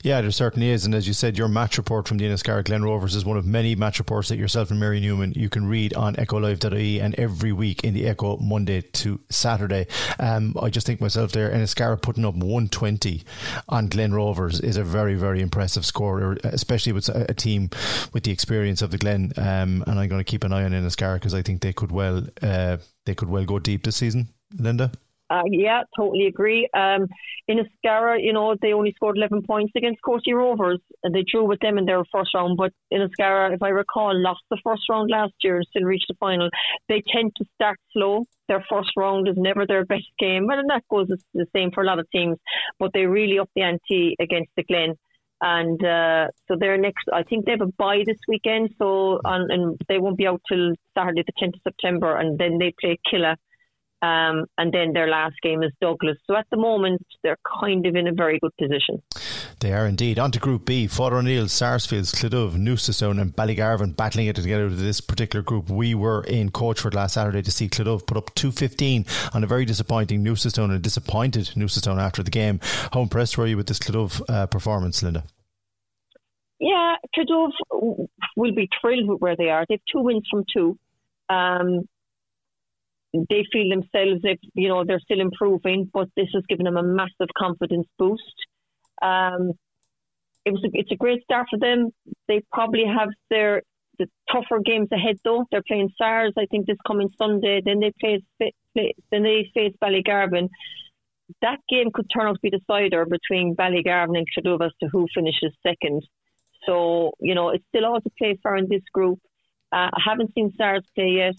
[SPEAKER 2] Yeah, there certainly is. And as you said, your match report from the Inniscarra Glen Rovers is one of many match reports that yourself and Mary Newman you can read on echolive.ie and every week in the Echo Monday to Saturday. Um, I just think myself there, Inniscarra putting up 120 on Glen Rovers is a very, very impressive score, especially with a team with the experience of the Glen. Um, and I'm going to keep an eye on Inniscarra because I think they could well uh, they could well go deep this season. Linda?
[SPEAKER 7] Uh, yeah, totally agree. Um, Inniscarra, you know, they only scored 11 points against Courcey Rovers and they drew with them in their first round. But Inniscarra, if I recall, lost the first round last year and still reached the final. They tend to start slow. Their first round is never their best game. And that goes the same for a lot of teams. But they really up the ante against the Glen. And uh, so they're next. I think they have a bye this weekend, so and they won't be out till Saturday, the 10th of September, and then they play Killeagh um, and then their last game is Douglas. So at the moment, they're kind of in a very good position.
[SPEAKER 2] They are indeed. On to Group B. Father O'Neill, Sarsfields, Cloughduv, Newcestown, and Ballygarvan battling it together to this particular group. We were in Coachford last Saturday to see Cloughduv put up 215 on a very disappointing Newcestown and disappointed Newcestown after the game. How impressed were you with this Cloughduv uh, performance, Linda?
[SPEAKER 7] Yeah, Cloughduv will be thrilled with where they are. They've two wins from two. Um, they feel themselves if you know they're still improving, but this has given them a massive confidence boost. Um, it was a, it's a great start for them. They probably have their the tougher games ahead though. They're playing Sars, I think, this coming Sunday. Then they face then they face Ballygarvan. That game could turn out to be the decider between Ballygarvan and Cloughduv as to who finishes second. So you know it's still all to play for in this group. Uh, I haven't seen Sars play yet.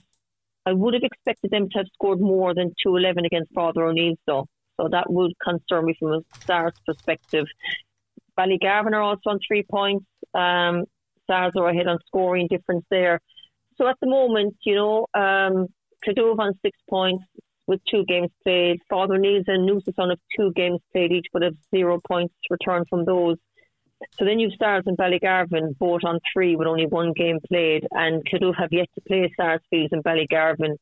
[SPEAKER 7] I would have expected them to have scored more than 211 against Father O'Neill's, though. So that would concern me from a start perspective. Ballygarvan are also on three points. Um, Sars are ahead on scoring difference there. So at the moment, you know, um, on six points with two games played. Father O'Neill's and Newcestown have two games played each, but have zero points returned from those. So then you've Sars and Ballygarvan both on three with only one game played, and Cloughduv have yet to play Sarsfields and Ballygarvan.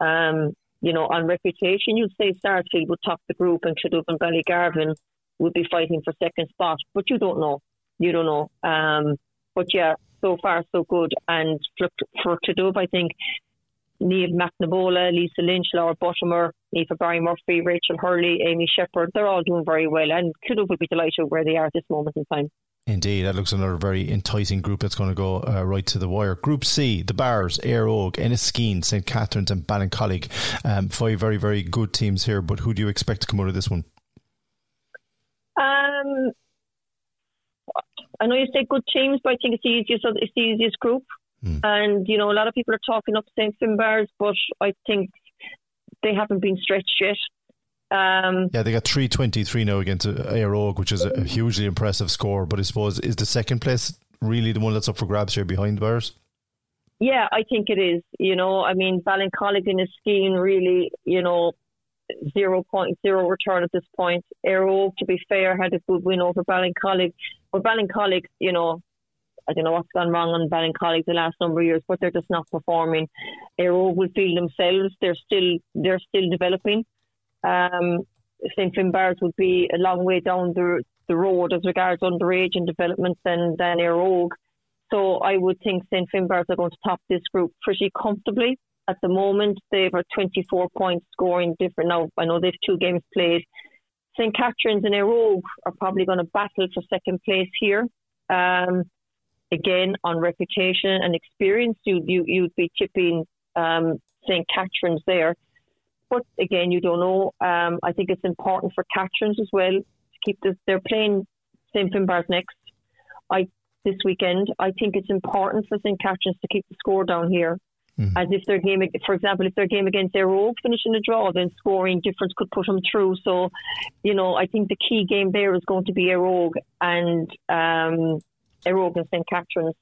[SPEAKER 7] Um, you know, on reputation, you'd say Sarsfield would top the group, and Cloughduv and Ballygarvan would be fighting for second spot, but you don't know. You don't know. Um, but yeah, so far so good. And for, for Cloughduv, I think Neve McNabola, Lisa Lynch, Laura Buttimer, Neva Barry Murphy, Rachel Hurley, Amy Shepherd, they're all doing very well. And Cloughduv would be delighted where they are at this moment in time.
[SPEAKER 2] Indeed, that looks another very enticing group that's going to go uh, right to the wire. Group C, the Barrs, Éire Óg, Enniskeane, St Catherine's, and Ballincollig. Um, five very, very good teams here, but who do you expect to come out of this one?
[SPEAKER 7] Um, I know you say good teams, but I think it's the easiest, it's the easiest group. Mm. And, you know, a lot of people are talking up St. Finbarrs, but I think they haven't been stretched yet. Um,
[SPEAKER 2] yeah, they got 323 now against Éire which is a hugely impressive score. But I suppose, is the second place really the one that's up for grabs here behind Bears?
[SPEAKER 7] Yeah, I think it is. You know, I mean, Ballincollig in a scheme really, you know, zero point zero return at this point. Óg, to be fair, had a good win over Ballincollig. But Ballincollig, you know, I don't know what's gone wrong on Ballincollig the last number of years, but they're just not performing. Óg will feel themselves. They're still they're still developing. Um, St. Finbarrs would be a long way down the the road as regards underage and development than than Éire So I would think St. Finbarrs are going to top this group pretty comfortably. At the moment, they've a 24 points scoring different. Now I know they've two games played. St. Catherine's and Éire are probably going to battle for second place here. Um, again, on reputation and experience, you, you, you'd be tipping um, St. Catherine's there. But again, you don't know. Um, I think it's important for Catherine's as well to keep this. They're playing St. Finbarrs next. I this weekend. I think it's important for St. Catherine's to keep the score down here. Mm-hmm. As if their game, for example, if their game against Óg finishing a draw, then scoring difference could put them through. So, you know, I think the key game there is going to be Óg and um, Éire Óg and St. Catherine's.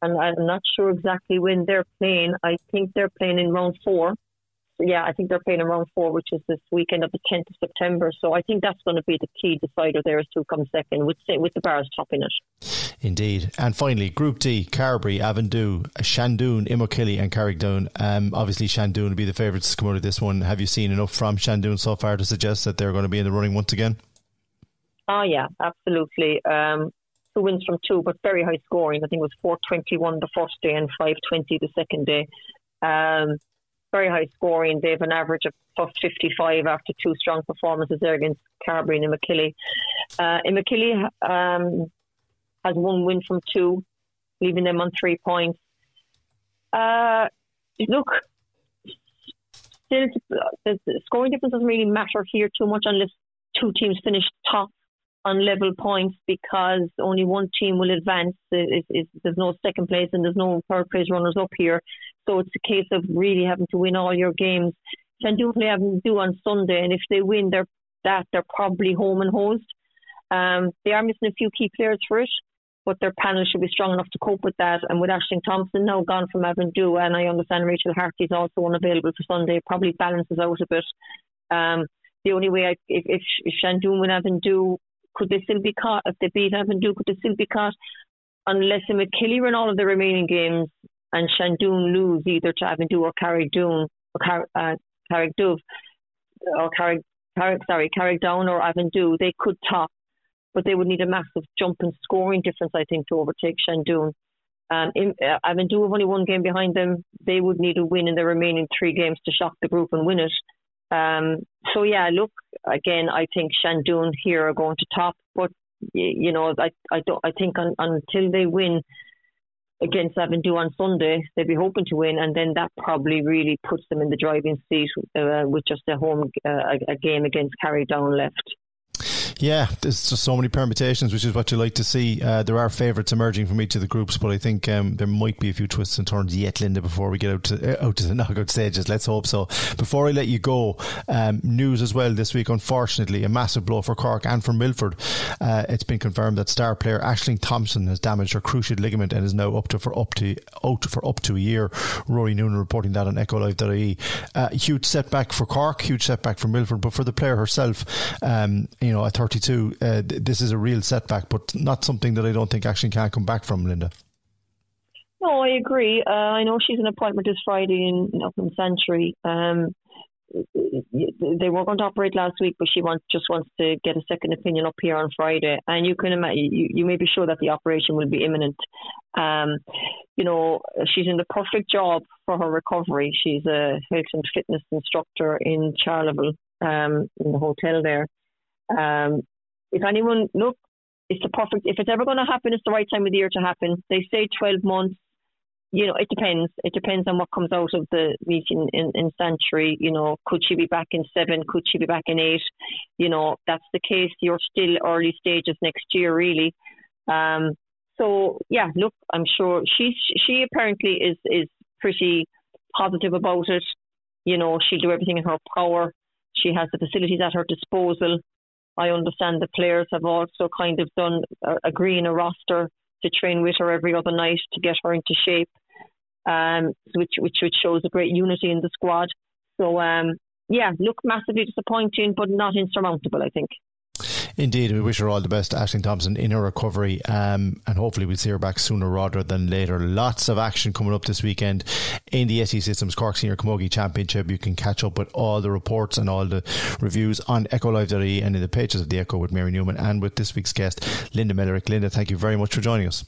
[SPEAKER 7] And I'm not sure exactly when they're playing. I think they're playing in round four. So yeah, I think they're playing in round four, which is this weekend of the 10th of September. So I think that's going to be the key decider there is to comes second, with, with the Barrs topping it.
[SPEAKER 2] Indeed. And finally, Group D, Carbery, Avondhu, Seandún, Imokilly and Carrigdhoun. Um, obviously, Seandún will be the favourites to come out of this one. Have you seen enough from Seandún so far to suggest that they're going to be in the running once again?
[SPEAKER 7] Oh, yeah, absolutely. Um, two wins from two, but very high scoring. I think it was 421 the first day and 520 the second day. Um, very high scoring. They have an average of plus 55 after two strong performances there against Carbery and Imokilly. Uh, Imokilly um, has one win from two, leaving them on three points. Uh, look, still, the scoring difference doesn't really matter here too much unless two teams finish top on level points because only one team will advance. It, it, there's no second place and there's no third place runners up here. So it's a case of really having to win all your games. Seandún play do on Sunday, and if they win, they're that they're probably home and host. Um, they are missing a few key players for it, but their panel should be strong enough to cope with that. And with Ashling Thompson now gone from Avondhu, and I understand Rachel Harty is also unavailable for Sunday, probably balances out a bit. Um, the only way I, if, if, if Seandún win Avondhu, could they still be caught? If they beat Avondhu, could they still be caught? Unless Imokilly win all of the remaining games and Seandún lose either to Avondhu or Carrigdhoun or Car- uh, Carrickdove or Carrick, Carrick, sorry, Carrigdhoun or Avondhu, they could top, but they would need a massive jump in scoring difference, I think, to overtake Seandún. Um, uh, Avondhu have only one game behind them. They would need a win in the remaining three games to shock the group and win it. Um, so yeah, look again. I think Seandún here are going to top, but you know, I I don't. I think un, until they win against Avondhu on Sunday, they'll be hoping to win, and then that probably really puts them in the driving seat uh, with just a home uh, a game against Carrigdhoun left.
[SPEAKER 2] Yeah, there's just so many permutations, which is what you like to see. Uh, there are favourites emerging from each of the groups, but I think um, there might be a few twists and turns yet, Linda, before we get out to uh, out to the knockout stages. Let's hope so. Before I let you go, um, news as well this week. Unfortunately, a massive blow for Cork and for Milford. Uh, it's been confirmed that star player Ashling Thompson has damaged her cruciate ligament and is now up to for up to out for up to a year. Rory Noonan reporting that on EchoLive.ie. Uh, huge setback for Cork, huge setback for Milford, but for the player herself, um, you know, at 30 42. Uh, this is a real setback, but not something that I don't think actually can come back from, Linda.
[SPEAKER 7] No, I agree. Uh, I know she's an appointment this Friday in, in in Um, they were going to operate last week, but she wants just wants to get a second opinion up here on Friday. And you can imagine, you, you may be sure that the operation will be imminent. Um, you know, she's in the perfect job for her recovery. She's a health and fitness instructor in Charleville, um, in the hotel there. Um, if anyone look, it's the perfect. If it's ever going to happen, it's the right time of the year to happen. They say twelve months. You know, it depends. It depends on what comes out of the meeting in, in Santry. You know, could she be back in seven? Could she be back in eight? You know, that's the case. You're still early stages next year, really. Um, so yeah, look, I'm sure she's she apparently is is pretty positive about it. You know, she'll do everything in her power. She has the facilities at her disposal. I understand the players have also kind of done agreeing a roster to train with her every other night to get her into shape, um, which which which shows a great unity in the squad. So um, yeah, look massively disappointing, but not insurmountable. I think.
[SPEAKER 2] Indeed, we wish her all the best, Ashling Thompson, in her recovery, um, and hopefully we'll see her back sooner rather than later. Lots of action coming up this weekend in the SE Systems Cork Senior Camogie Championship. You can catch up with all the reports and all the reviews on EchoLive.ie and in the pages of the Echo with Mary Newman and with this week's guest, Linda Mellerick. Linda, thank you very much for joining us.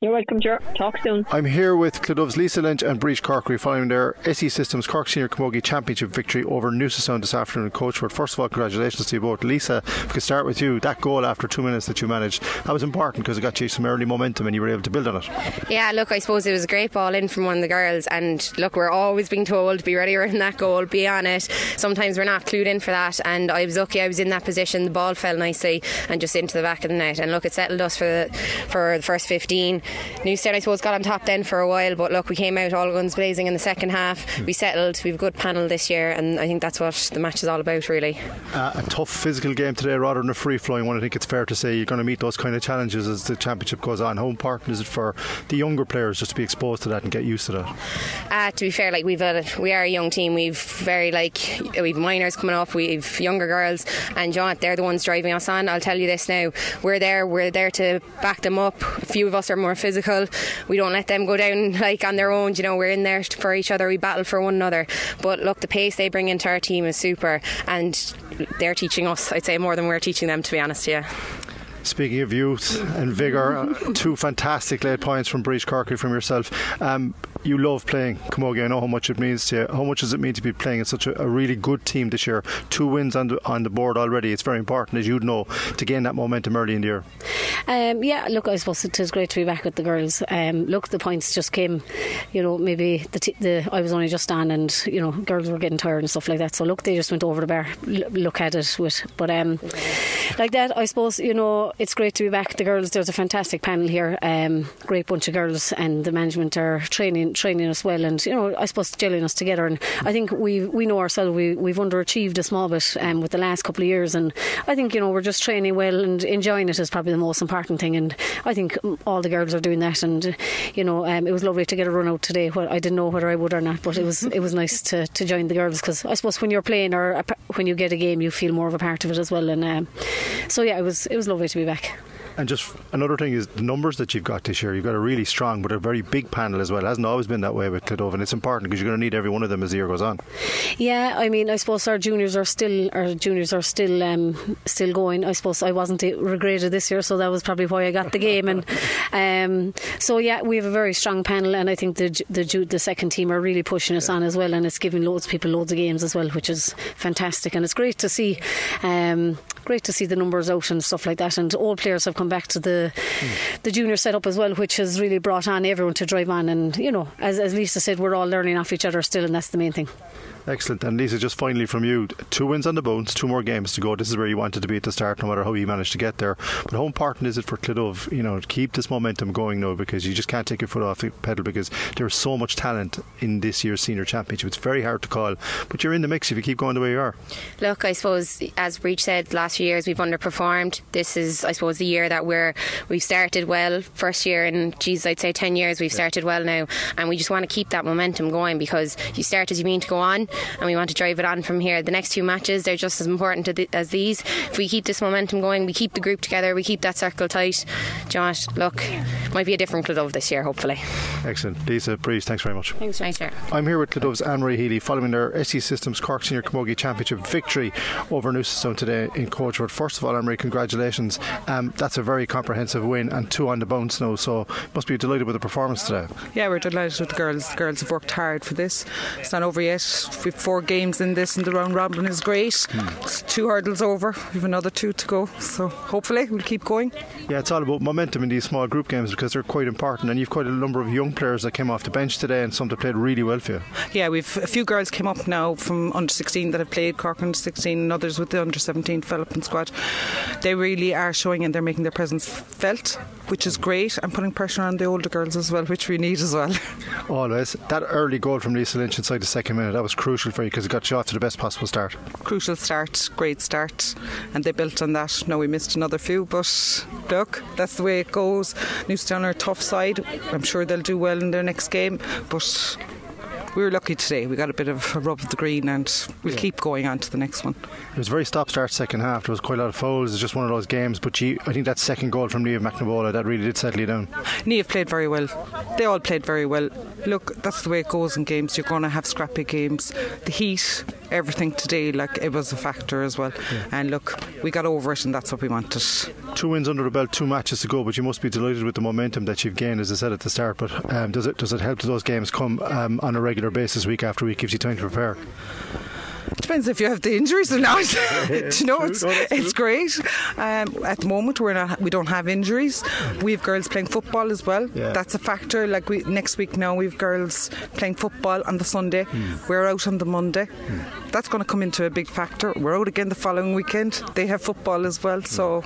[SPEAKER 7] You're welcome, Ger. Talk soon.
[SPEAKER 2] I'm here with Cloughduv's Lisa Lynch and Briege Corkery following their SE Systems Cork Senior Camogie Championship victory over Newcestown this afternoon. Coachford, first of all, congratulations to you both. Lisa, if we could start with you, that goal after two minutes that you managed, that was important because it got you some early momentum and you were able to build on it.
[SPEAKER 8] Yeah, look, I suppose it was a great ball in from one of the girls, and look, we're always being told be ready in that goal, be on it. Sometimes we're not clued in for that, and I was lucky I was in that position. The ball fell nicely and just into the back of the net, and look, it settled us for the, for the first 15. Newcestown, I suppose, got on top then for a while, but look, we came out all guns blazing in the second half. We settled. We've a good panel this year, and I think that's what the match is all about, really.
[SPEAKER 2] Uh, a tough physical game today rather than a free flowing one. I think it's fair to say you're going to meet those kind of challenges as the championship goes on. How important is it for the younger players just to be exposed to that and get used to that?
[SPEAKER 8] Uh, to be fair, like we've a, we are a young team. We've very like we've minors coming up. We've younger girls, and John, they're the ones driving us on. I'll tell you this now: we're there. We're there to back them up. A few of us are more physical we don't let them go down like on their own. You know, we're in there for each other. We battle for one another. But look, the pace they bring into our team is super, and they're teaching us. I'd say more than we're teaching them. To be honest, yeah.
[SPEAKER 2] Speaking of youth and vigour, two fantastic late points from Briege Corkery from yourself. Um, you love playing Camogie. I know how much it means to you. How much does it mean to be playing in such a, a really good team this year? Two wins on the, on the board already. It's very important, as you'd know, to gain that momentum early in the year.
[SPEAKER 9] Um, yeah, look, I suppose it is great to be back with the girls. Um, look, the points just came, you know, maybe the, t- the I was only just on and, you know, girls were getting tired and stuff like that. So, look, they just went over the bar, l- look at it with. But um, like that, I suppose, you know, it's great to be back. The girls, there's a fantastic panel here, um, great bunch of girls, and the management are training training us well and, you know, I suppose gelling us together. And I think we we know ourselves, we, we've underachieved a small bit um, with the last couple of years. And I think, you know, we're just training well and enjoying it is probably the most important thing. And I think all the girls are doing that. And, you know, um, it was lovely to get a run out today. Well, I didn't know whether I would or not, but it was it was nice to, to join the girls because I suppose when you're playing or when you get a game, you feel more of a part of it as well. And um, so, yeah, it was it was lovely to be back.
[SPEAKER 2] And just another thing is the numbers that you've got this year. You've got a really strong but a very big panel as well. It hasn't always been that way with Cloughduv, and it's important because you're going to need every one of them as the year goes on.
[SPEAKER 9] Yeah, I mean, I suppose our juniors are still our juniors are still um, still going. I suppose I wasn't regraded this year, so that was probably why I got the game. And um, so yeah, we have a very strong panel, and I think the the the second team are really pushing us yeah. on as well, and it's giving loads of people loads of games as well, which is fantastic, and it's great to see. Um, great to see the numbers out and stuff like that. And all players have come back to the mm. the junior setup as well, which has really brought on everyone to drive on. And you know, as, as Lisa said, we're all learning off each other still, and that's the main thing.
[SPEAKER 2] Excellent. And Lisa, just finally from you, two wins on the bones, two more games to go. This is where you wanted to be at the start, no matter how you managed to get there. But how important is it for Cloughduv, you know, to keep this momentum going now because you just can't take your foot off the pedal because there's so much talent in this year's senior championship. It's very hard to call, but you're in the mix if you keep going the way you are.
[SPEAKER 8] Look, I suppose as Briege said, last few years we've underperformed. This is, I suppose, the year that we're we've started well. First year in, geez, I'd say ten years we've started well now, and we just want to keep that momentum going because you start as you mean to go on and we want to drive it on from here. The next two matches, they're just as important as these. If we keep this momentum going, we keep the group together, we keep that circle tight. Josh, look, might be a different Cloughduv this year, hopefully.
[SPEAKER 2] Excellent. Lisa, Briege, thanks very much.
[SPEAKER 8] Thanks, thanks sir.
[SPEAKER 2] I'm here with Cloughduv's Anne-Marie Healy following their SE Systems Cork Senior Camogie Championship victory over Newcestown today in Coachford. First of all, Anne-Marie, congratulations. Um, that's a very comprehensive win and two on the bounce now, so must be delighted with the performance today.
[SPEAKER 10] Yeah, we're delighted with the girls. The girls have worked hard for this. It's not over yet. We've four games in this, and the round robin is great. Two hurdles over. We've another two to go. So hopefully we'll keep going.
[SPEAKER 2] Yeah, it's all about momentum in these small group games because they're quite important. And you've quite a number of young players that came off the bench today, and some that played really well for you.
[SPEAKER 10] Yeah, we've a few girls came up now from under 16 that have played Cork under 16, and others with the under 17 development squad. They really are showing and they're making their presence felt, which is great, and putting pressure on the older girls as well, which we need as well.
[SPEAKER 2] Always. That early goal from Lisa Lynch inside the second minute, that was crucial for you because it got you off to the best possible start.
[SPEAKER 10] Crucial start, great start, and they built on that. Now we missed another few, but look, that's the way it goes. Newcestown are a tough side. I'm sure they'll do well in their next game, but we were lucky today. We got a bit of a rub of the green, and we'll yeah. keep going on to the next one.
[SPEAKER 2] It was a very stop-start second half. There was quite a lot of fouls. It's just one of those games. But I think that second goal from Neve McNavola that really did settle you down.
[SPEAKER 10] Neve played very well. They all played very well. Look, that's the way it goes in games. You're going to have scrappy games. The heat, everything today, like it was a factor as well. Yeah. And look, we got over it, and that's what we wanted.
[SPEAKER 2] Two wins under the belt, two matches to go. But you must be delighted with the momentum that you've gained, as I said at the start. But um, does it does it help those games come um, on a regular basis, week after week? Gives you time to prepare.
[SPEAKER 10] Depends if you have the injuries or not. Do you know, it's, it's great. Um, at the moment, we're not, we don't have injuries. We have girls playing football as well. Yeah. That's a factor. Like we next week now, we have girls playing football on the Sunday. Mm. We're out on the Monday. Mm. That's going to come into a big factor. We're out again the following weekend. They have football as well, so.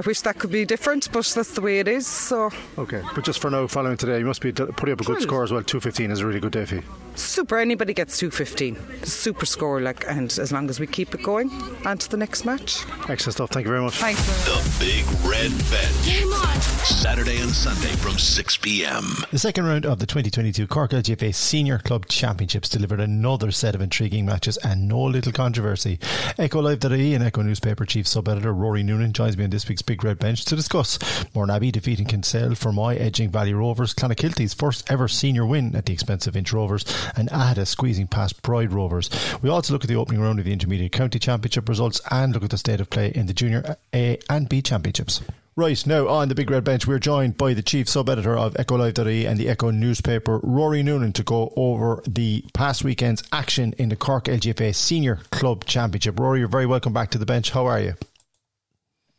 [SPEAKER 10] I wish that could be different, but that's the way it is. So
[SPEAKER 2] okay, but just for now, following today, you must be putting up a good score as well. Two fifteen is a really good day for you.
[SPEAKER 10] Super. Anybody gets two fifteen. Super score, like, and as long as we keep it going, on to the next match.
[SPEAKER 2] Excellent stuff. Thank you very much.
[SPEAKER 10] Thanks.
[SPEAKER 1] The Big Red Bench. Game on. Saturday and Sunday from 6 p.m.
[SPEAKER 2] The second round of the 2022 Cork LGFA Senior Club Championships delivered another set of intriguing matches and no little controversy. Echo Live.ie and Echo Newspaper Chief Sub Editor Rory Noonan joins me on this week's week's Big Red Bench to discuss Mourneabbey defeating Kinsale for my edging Valley Rovers, Clonakilty's first ever senior win at the expense of Inch Rovers, and Aghada squeezing past Bride Rovers. We also look at the opening round of the Intermediate County Championship results and look at the state of play in the Junior A and B Championships. Right, now on the Big Red Bench, we're joined by the chief sub editor of EchoLive.ie and the Echo newspaper, Rory Noonan, to go over the past weekend's action in the Cork LGFA Senior Club Championship. Rory, you're very welcome back to the bench. How are you?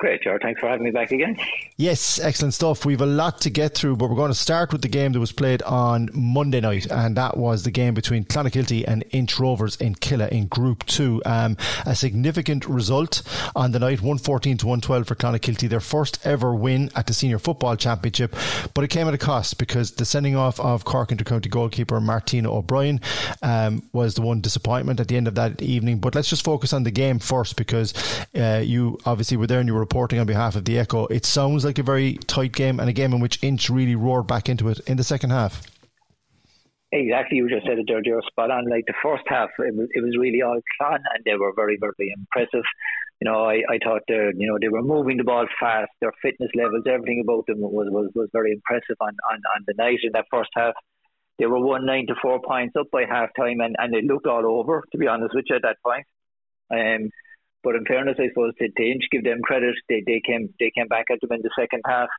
[SPEAKER 11] Great, George. Thanks for having me back again.
[SPEAKER 2] Yes, excellent stuff. We've a lot to get through, but we're going to start with the game that was played on Monday night, and that was the game between Clonakilty and Inch Rovers in Killeagh in Group 2. Um, a significant result on the night, 114 to 112 for Clonakilty, their first ever win at the Senior Football Championship, but it came at a cost because the sending off of Cork Intercounty goalkeeper Martina O'Brien um, was the one disappointment at the end of that evening. But let's just focus on the game first because uh, you obviously were there and you were reporting on behalf of the Echo. It sounds like a very tight game and a game in which Inch really roared back into it in the second half.
[SPEAKER 11] Exactly, you just said it there, You're spot on. Like the first half, it was, it was really all Clan, and they were very, very impressive. You know, I, I thought they you know they were moving the ball fast. Their fitness levels, everything about them was was, was very impressive on, on, on the night in that first half. They were one nine to four points up by half time, and, and it looked all over. To be honest with you, at that point. Um, but in fairness, I suppose to, to Inch, give them credit, they, they came they came back at them in the second half.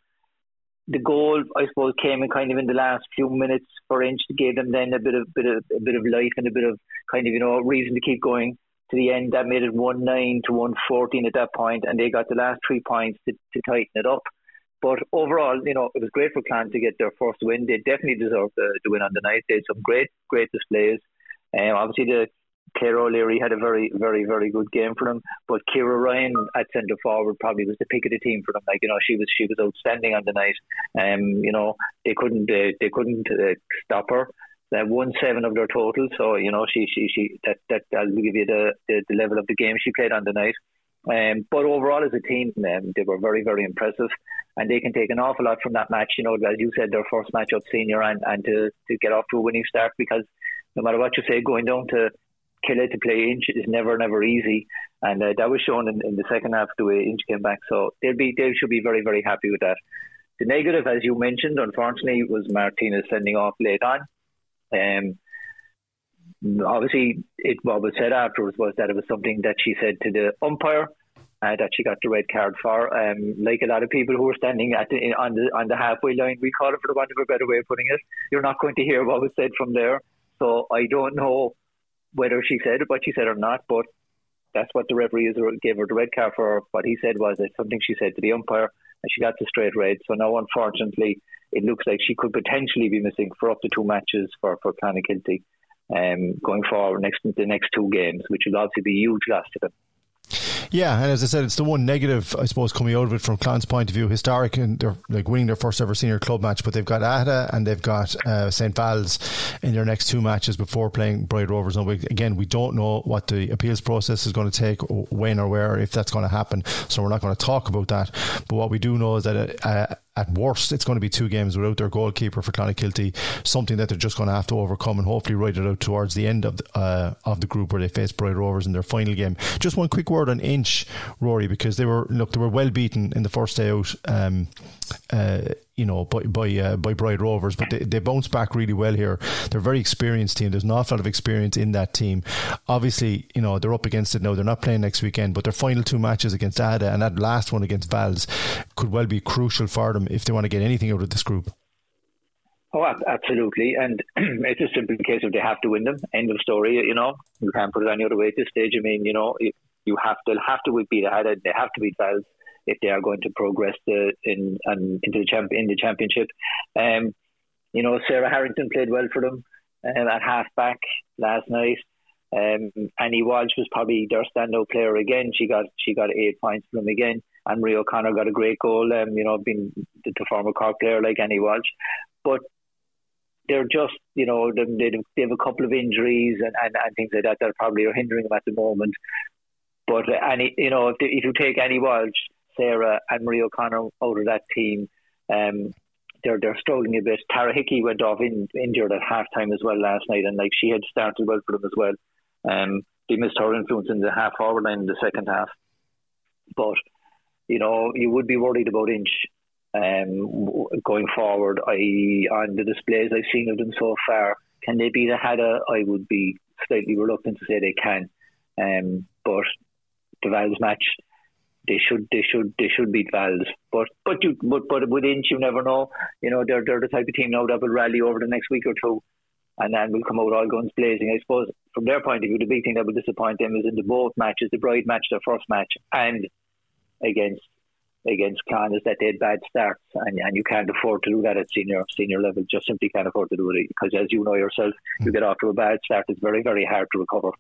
[SPEAKER 11] The goal, I suppose, came in kind of in the last few minutes for Inch to give them then a bit of bit of a bit of life and a bit of kind of you know reason to keep going to the end. That made it one nine to one fourteen at that point, and they got the last three points to, to tighten it up. But overall, you know, it was great for Clan to get their first win. They definitely deserved the, the win on the night. They had some great, great displays. Um, obviously, the Claire O'Leary had a very, very, very good game for them. But Kira Ryan at centre forward probably was the pick of the team for them. Like you know, she was she was outstanding on the night. Um, you know, they couldn't uh, they couldn't uh, stop her. They won seven of their total, so you know she she she that that I'll give you the, the, the level of the game she played on the night. Um, but overall, as a team, um, they were very, very impressive, and they can take an awful lot from that match. You know, as you said, their first match up senior, and, and to, to get off to a winning start because no matter what you say, going down to Killeagh to play Inch is never, never easy. And uh, that was shown in, in, the second half the way Inch came back. So they'll be, they should be very, very happy with that. The negative, as you mentioned, unfortunately, was Martina's sending off late on. Um, obviously, it, what was said afterwards was that it was something that she said to the umpire. Uh, that she got the red card for. Um, like a lot of people who were standing at the, on the on the halfway line, we call it for the want of a better way of putting it. You're not going to hear what was said from there. So I don't know whether she said what she said or not, but that's what the referee gave her the red card for. What he said was it's something she said to the umpire, and she got the straight red. So now, unfortunately, it looks like she could potentially be missing for up to two matches for for Clonakilty um, going forward next the next two games, which will obviously be a huge loss to them.
[SPEAKER 2] Yeah, and as I said, it's the one negative, I suppose, coming out of it from Clan's point of view. Historic, and they're like winning their first ever senior club match, but they've got Aghada and they've got uh, St. Val's in their next two matches before playing Bride Rovers. And again, we don't know what the appeals process is going to take, when or where, if that's going to happen. So we're not going to talk about that. But what we do know is that uh, at worst, it's going to be two games without their goalkeeper for Clonakilty, something that they're just going to have to overcome and hopefully ride it out towards the end of the, uh, of the group where they face Bride Rovers in their final game. Just one quick word on Inch, Rory, because they were look they were well beaten in the first day out. Um, uh, you know, by by uh, by Rovers, but they, they bounce back really well here. They're a very experienced team. There's an awful lot of experience in that team. Obviously, you know they're up against it now. They're not playing next weekend, but their final two matches against Aghada and that last one against Vals could well be crucial for them if they want to get anything out of this group.
[SPEAKER 11] Oh, absolutely, and it's a simple case of they have to win them. End of story. You know, you can't put it any other way at this stage. I mean, you know, you have to have to beat Aghada. They have to beat Vals if they are going to progress the, in and into the champ in the championship. Um, you know, Sarah Harrington played well for them um, at half back last night. Um, Annie Walsh was probably their standout player again. She got she got eight points from them again. And Marie O'Connor got a great goal. Um, you know, being the, the former Cork player like Annie Walsh, but they're just you know they, they have a couple of injuries and, and, and things like that that probably are hindering them at the moment. But uh, any you know if, if you take Annie Walsh, Sarah and Marie O'Connor out of that team. Um, they're they're struggling a bit. Tara Hickey went off in, injured at half time as well last night, and like she had started well for them as well. Um, they missed her influence in the half forward line in the second half. But you know, you would be worried about Inch um, going forward. I on the displays I've seen of them so far, can they beat Aghada? I would be slightly reluctant to say they can. Um, but the Vals match they should they should they should beat Vals. But but you but but with Inch you never know. You know they're they're the type of team now that will rally over the next week or two, and then will come out all guns blazing. I suppose from their point of view, the big thing that will disappoint them is in the both matches, the Bride match, their first match, and against against Clan is that they had bad starts, and, and you can't afford to do that at senior senior level. Just simply can't afford to do it because, as you know yourself, you hmm. get off to a bad start. It's very very hard to recover.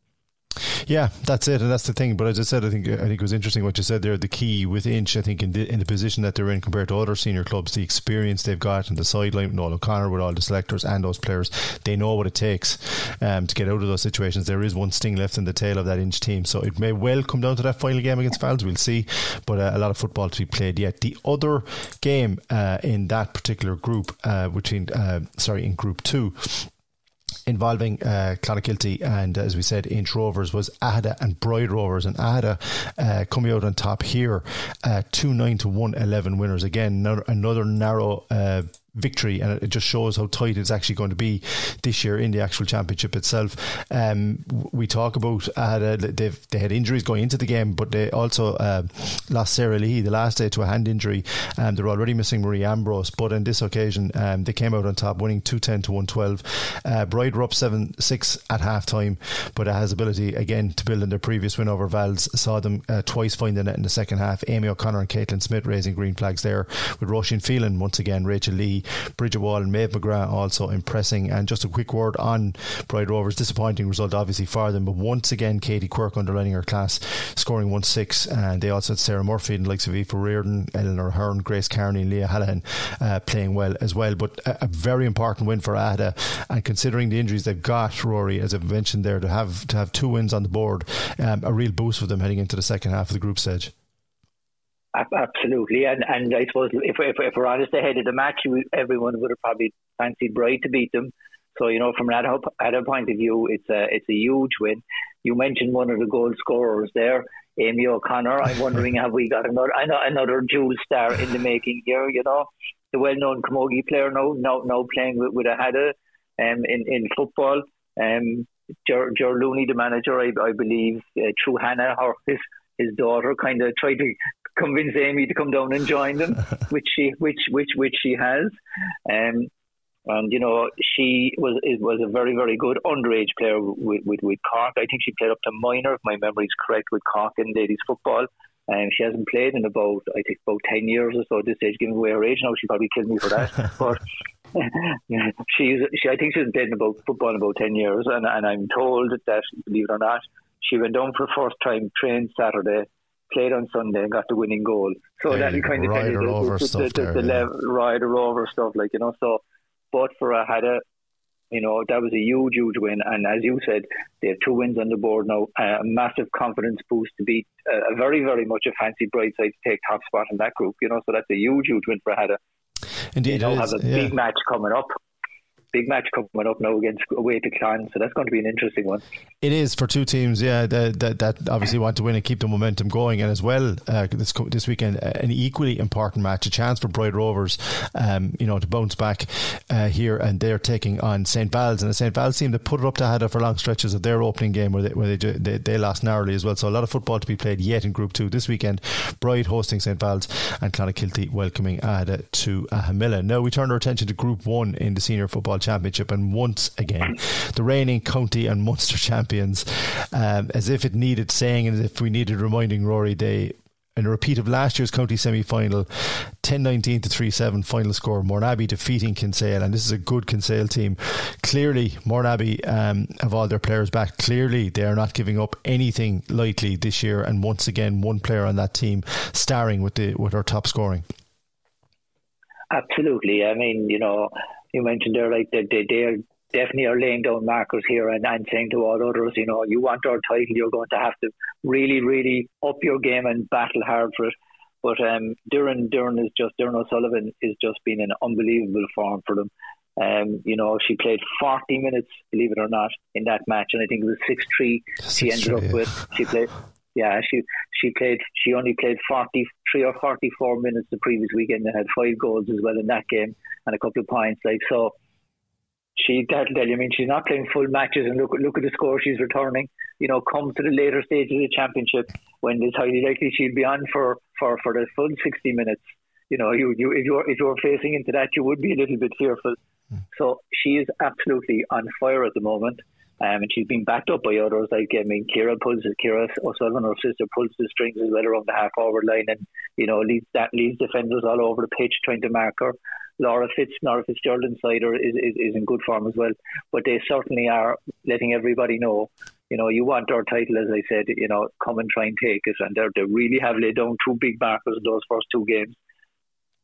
[SPEAKER 2] Yeah, that's it, and that's the thing. But as I said, I think I think it was interesting what you said there. The key with Inch, I think, in the in the position that they're in compared to other senior clubs, the experience they've got and the sideline with Noel O'Connor with all the selectors and those players, they know what it takes um, to get out of those situations. There is one sting left in the tail of that Inch team, so it may well come down to that final game against Vals. We'll see, but uh, a lot of football to be played yet. The other game uh, in that particular group, uh, between uh, sorry, in Group Two involving uh, Clonakilty and, as we said, Inch Rovers was Aghada and Bride Rovers. And Aghada uh, coming out on top here, uh, 2 9 to 1 11 winners. Again, another narrow uh, victory, and it just shows how tight it's actually going to be this year in the actual championship itself. Um, we talk about uh, they had injuries going into the game, but they also uh, lost Sarah Lee the last day to a hand injury. Um, they're already missing Marie Ambrose, but on this occasion um, they came out on top, winning two ten to one twelve. Uh, Bride were up seven six at half time, but it has ability again to build on their previous win over Vals. Saw them uh, twice find the net in the second half. Amy O'Connor and Caitlin Smith raising green flags there with Roisin Phelan once again, Rachel Lee Bridget Wall and Maeve McGrath also impressing. And just a quick word on Bride Rovers. Disappointing result, obviously, for them. But once again, Katie Quirk underlining her class, scoring 1 6. And they also had Sarah Murphy and the likes of Aoife Reardon, Eleanor Hearn, Grace Carney, and Leah Hallahan uh, playing well as well. But a, a, very important win for Aghada. And considering the injuries they've got, Rory, as I've mentioned there, to have to have two wins on the board, um, a real boost for them heading into the second half of the group stage.
[SPEAKER 11] Absolutely, and and I suppose if if, if we're honest ahead of the match, we, everyone would have probably fancied Bride to beat them. So you know, from that at a point of view, it's a it's a huge win. You mentioned one of the goal scorers there, Amy O'Connor. I'm wondering have we got another another jewel star in the making here? You know, the well-known Camogie player now now now playing with with Aghada um, in in football. Um, Ger Looney, the manager, I, I believe, uh, through Hannah, his his daughter, kind of tried to convince Amy to come down and join them, which she which which which she has. Um, and you know she was it was a very very good underage player with, with, with Cork. I think she played up to minor, if my memory is correct, with Cork in ladies football. And um, she hasn't played in about I think about ten years or so at this stage. Giving away her age now, she probably killed me for that. but she's she I think she's played in about football in about ten years, and and I'm told that believe it or not, she went down for first time, trained Saturday, played on Sunday and got the winning goal. So that kind of tell you the, the, the, the, the yeah. rider over stuff, like you know. So, but for a had a, you know, that was a huge, huge win. And as you said, they have two wins on the board now. A massive confidence boost to beat a, a very, very much a fancy bright side to take top spot in that group. You know, so that's a huge, huge win for Aghada.
[SPEAKER 2] Indeed,
[SPEAKER 11] they have a yeah. big match coming up big match coming up now against away to Clan, so that's going to be an interesting one.
[SPEAKER 2] It is for two teams, yeah, that that, that obviously want to win and keep the momentum going, and as well uh, this this weekend an equally important match, a chance for Bride Rovers, um, you know, to bounce back uh, here, and they're taking on St Val's, and the St Val's team that put it up to Aghada for long stretches of their opening game where they where they, they, they lost narrowly as well. So a lot of football to be played yet in Group Two this weekend. Bride hosting St Val's and Clonakilty welcoming Aghada to Ahamilla. Now we turn our attention to Group One in the Senior Football Championship, and once again, the reigning county and Munster champions, um, as if it needed saying and as if we needed reminding Rory, they in a repeat of last year's county semi final, 10 19 to 3 7 final score. Mourneabbey defeating Kinsale, and this is a good Kinsale team. Clearly, Mourneabbey um, have all their players back. Clearly, they are not giving up anything lightly this year, and once again, one player on that team starring with the with our top scoring.
[SPEAKER 11] Absolutely. I mean, you know, you mentioned there, like they, they, they're definitely are laying down markers here and, and saying to all others, you know, you want our title, you're going to have to really, really up your game and battle hard for it. But um, Doireann, Doireann is just Doireann O'Sullivan is just been an unbelievable form for them. Um, you know, she played 40 minutes, believe it or not, in that match, and I think it was 6 3 she ended up with. She played yeah, she she played. She only played forty three or forty four minutes the previous weekend and had five goals as well in that game and a couple of points. Like so, she that'll tell you. I mean, she's not playing full matches, and look look at the score she's returning. you know, comes to the later stages of the championship when it's highly likely she'll be on for, for, for the full 60 minutes. You know, you, you if you're if you're facing into that, you would be a little bit fearful. Mm. So she is absolutely on fire at the moment. Um, and she's been backed up by others like I mean Ciara pulls Ciara O'Sullivan, her sister, pulls the strings as well around the half forward line, and you know leads that leads defenders all over the pitch trying to mark her. Laura Fitz, Laura Fitzgerald inside her is, is, is in good form as well. But they certainly are letting everybody know, you know, you want our title, as I said, you know, come and try and take it. And they really have laid down two big markers in those first two games.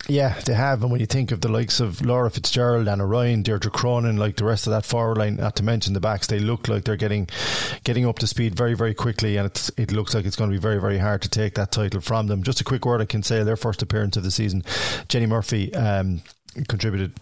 [SPEAKER 2] Yeah, they have. And when you think of the likes of Laura Fitzgerald, Anna Ryan, Deirdre Cronin, like the rest of that forward line, not to mention the backs, they look like they're getting getting up to speed very, very quickly. And it's, it looks like it's going to be very, very hard to take that title from them. Just a quick word I can say their first appearance of the season, Jenny Murphy um, contributed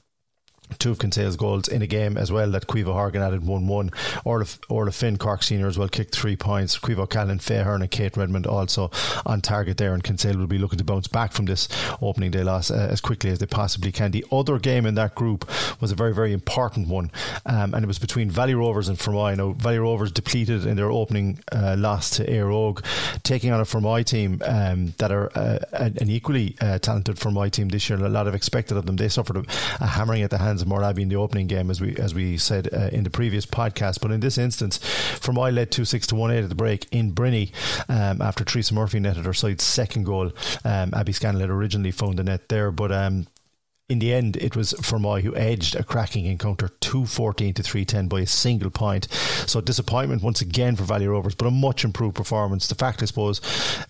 [SPEAKER 2] two of Kinsale's goals in a game as well that Quivo Horgan added 1 1. Orla, Finn, Cork Senior as well, kicked three points. Quivo Callan, Fahern, and Kate Redmond also on target there. And Kinsale will be looking to bounce back from this opening day loss uh, as quickly as they possibly can. The other game in that group was a very, very important one, um, and it was between Valley Rovers and Fermoy. Now, Valley Rovers depleted in their opening uh, loss to Éire Óg, taking on a Fermoy team um, that are uh, an equally uh, talented Fermoy team this year. A lot of expected of them. They suffered a, a hammering at the hands of Mourneabbey in the opening game, as we as we said uh, in the previous podcast. But in this instance, Fermoy led two six to one eight at the break in Brinny um, after Teresa Murphy netted her side's second goal. Um, Abby Scanlon had originally found the net there, but um, in the end, it was Fermoy who edged a cracking encounter 214 to 310 by a single point. So disappointment once again for Valley Rovers, but a much improved performance. The fact, I suppose,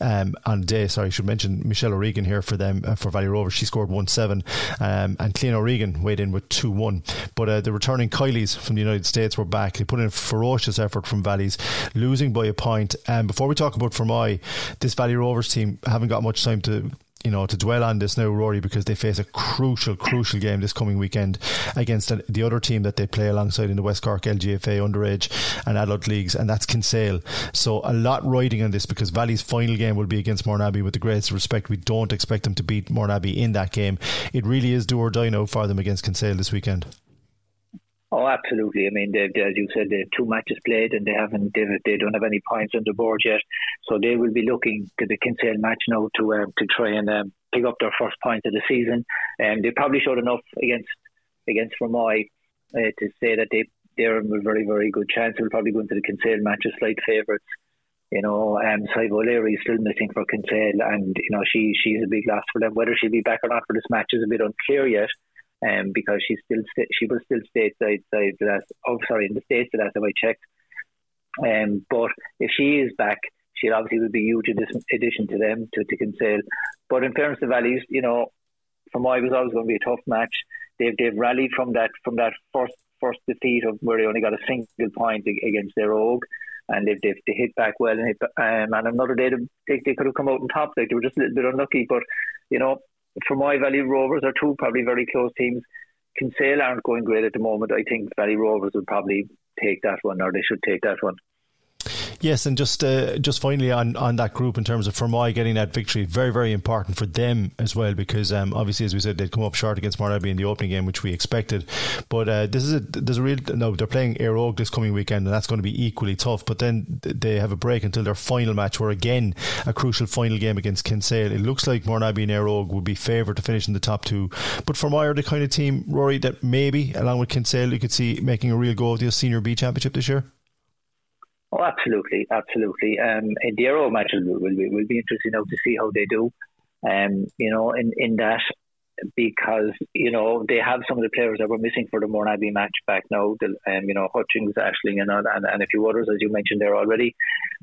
[SPEAKER 2] um, on day, sorry, I should mention Michelle O'Regan here for them, uh, for Valley Rovers. She scored 1 7, um, and Clean O'Regan weighed in with 2 1. But uh, the returning Kylies from the United States were back. They put in a ferocious effort from Valleys, losing by a point. And um, before we talk about Fermoy, this Valley Rovers team haven't got much time to you know, to dwell on this now, Rory, because they face a crucial, crucial game this coming weekend against the other team that they play alongside in the West Cork LGFA underage and adult leagues, and that's Kinsale. So a lot riding on this because Valley's final game will be against Mourneabbey. With the greatest respect, we don't expect them to beat Mourneabbey in that game. It really is do or die now for them against Kinsale this weekend.
[SPEAKER 11] Oh, absolutely. I mean, they've, as you said, they have two matches played and they haven't, they, they don't have any points on the board yet. So they will be looking to the Kinsale match now to um, to try and um, pick up their first point of the season. And um, they probably showed enough against against Fermoy uh, to say that they they're a very very good chance. They'll probably go into the Kinsale match as slight favourites. You know, um, Sive O'Leary is still missing for Kinsale, and you know she she's a big loss for them. Whether she'll be back or not for this match is a bit unclear yet um, because she's still she was still stateside side last. Oh, sorry, in the states the last time I checked. Um, but if she is back, she obviously would be a huge addition to them to, to Kinsale. But in fairness to Valleys, you know, for it was always going to be a tough match. They've they've rallied from that from that first first defeat of where they only got a single point against Éire Óg. And they've, they've they hit back well and hit, um, and another day they, they could have come out on top. Like they were just a little bit unlucky, but you know Fermoy Valley Rovers are two probably very close teams. Kinsale aren't going great at the moment. I think Valley Rovers would probably take that one, or they should take that one.
[SPEAKER 2] Yes, and just uh, just finally on, on that group in terms of Fermoy getting that victory, very very important for them as well because um, obviously as we said they'd come up short against Mourneabbey in the opening game, which we expected. But uh, this is a there's a real no they're playing Éire Óg this coming weekend, and that's going to be equally tough. But then they have a break until their final match, where again a crucial final game against Kinsale. It looks like Mourneabbey and Éire Óg would be favoured to finish in the top two. But Fermoy are the kind of team, Rory, that maybe along with Kinsale you could see making a real go of the Senior B Championship this year.
[SPEAKER 11] Oh, absolutely, absolutely. Um, in the Euro matches will, will, be, will be interesting now to see how they do. Um, you know, in, in that because you know they have some of the players that were missing for the Mourneabbey match back now. The, um, you know, Hutchings, Ashling, and, and and a few others as you mentioned there already.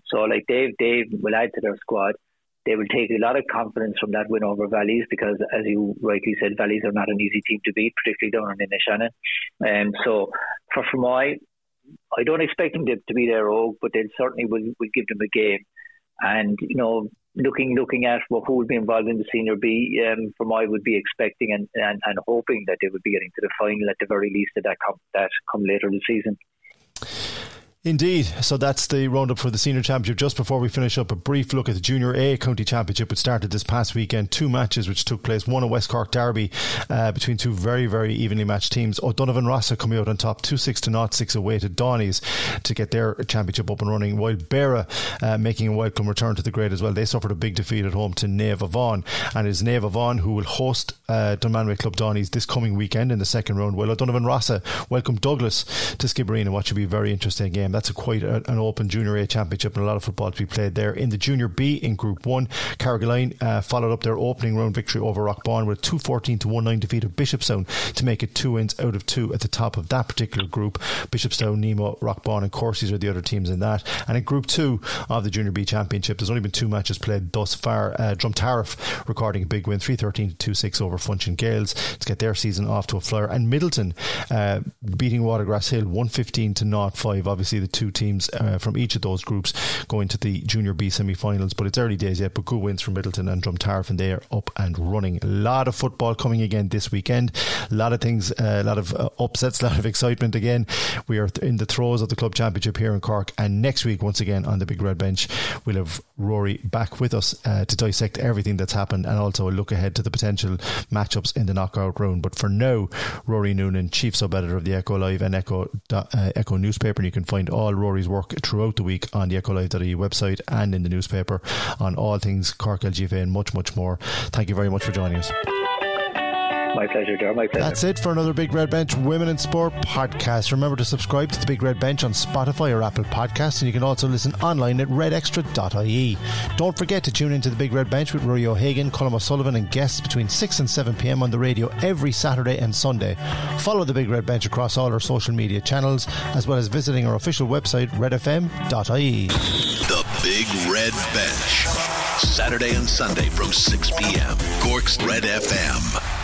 [SPEAKER 11] So like Dave, Dave will add to their squad. They will take a lot of confidence from that win over Valleys because, as you rightly said, Valleys are not an easy team to beat, particularly down in the Shannon. And um, so for Fermoy, I don't expect them to, to be their own, but they certainly will, will give them a game. And you know, looking looking at what who would be involved in the senior B, um, from I would be expecting and, and, and hoping that they would be getting to the final at the very least of that come that come later in the season.
[SPEAKER 2] Indeed. So that's the roundup for the senior championship. Just before we finish up, a brief look at the junior A county championship, which started this past weekend. Two matches which took place. One a West Cork derby uh, between two very, very evenly matched teams. O'Donovan Rossa coming out on top, 2 6 to not 6 away to Dohenys to get their championship up and running, while Beara uh, making a welcome return to the grade as well. They suffered a big defeat at home to Naomh Abán. And it's Naomh Abán who will host uh, Dunmanway Club Dohenys this coming weekend in the second round. While O'Donovan Rossa welcome Douglas to Skibbereen in what should be a very interesting game that's a quite a, an open Junior A championship and a lot of football to be played there. In the Junior B in Group 1, Carrigaline uh, followed up their opening round victory over Rockbawn with a 214 to 1 9 defeat of Bishopstown to make it two wins out of two at the top of that particular group. Bishopstown, Nemo, Rockbawn, and Coursies are the other teams in that. And in Group 2 of the Junior B championship, there's only been two matches played thus far. Uh, Drumtariff recording a big win, 313 to 2 6 over Funchal Gales to get their season off to a flyer. And Midleton uh, beating Watergrass Hill 115 to 0 5. Obviously, the two teams uh, from each of those groups going to the Junior B semi finals. But it's early days yet. But good wins from Midleton and Drumtariff, and they are up and running. A lot of football coming again this weekend. A lot of things, uh, a lot of uh, upsets, a lot of excitement again. We are in the throes of the club championship here in Cork. And next week, once again, on the Big Red Bench, we'll have Rory back with us uh, to dissect everything that's happened and also look ahead to the potential matchups in the knockout round. But for now, Rory Noonan, chief sub editor of the Echo Live and Echo uh, Echo newspaper, and you can find all Rory's work throughout the week on the echolive.ie website and in the newspaper on all things Cork LGFA and much, much more. Thank you very much for joining us.
[SPEAKER 11] My pleasure, Joe. My pleasure.
[SPEAKER 2] That's it for another Big Red Bench Women in Sport podcast. Remember to subscribe to the Big Red Bench on Spotify or Apple Podcasts, and you can also listen online at redextra.ie. Don't forget to tune into the Big Red Bench with Rory O'Hagan, Colm O'Sullivan, and guests between 6 and 7 pm on the radio every Saturday and Sunday. Follow the Big Red Bench across all our social media channels, as well as visiting our official website, redfm.ie.
[SPEAKER 1] The Big Red Bench. Saturday and Sunday from 6 p.m. Cork's Red FM.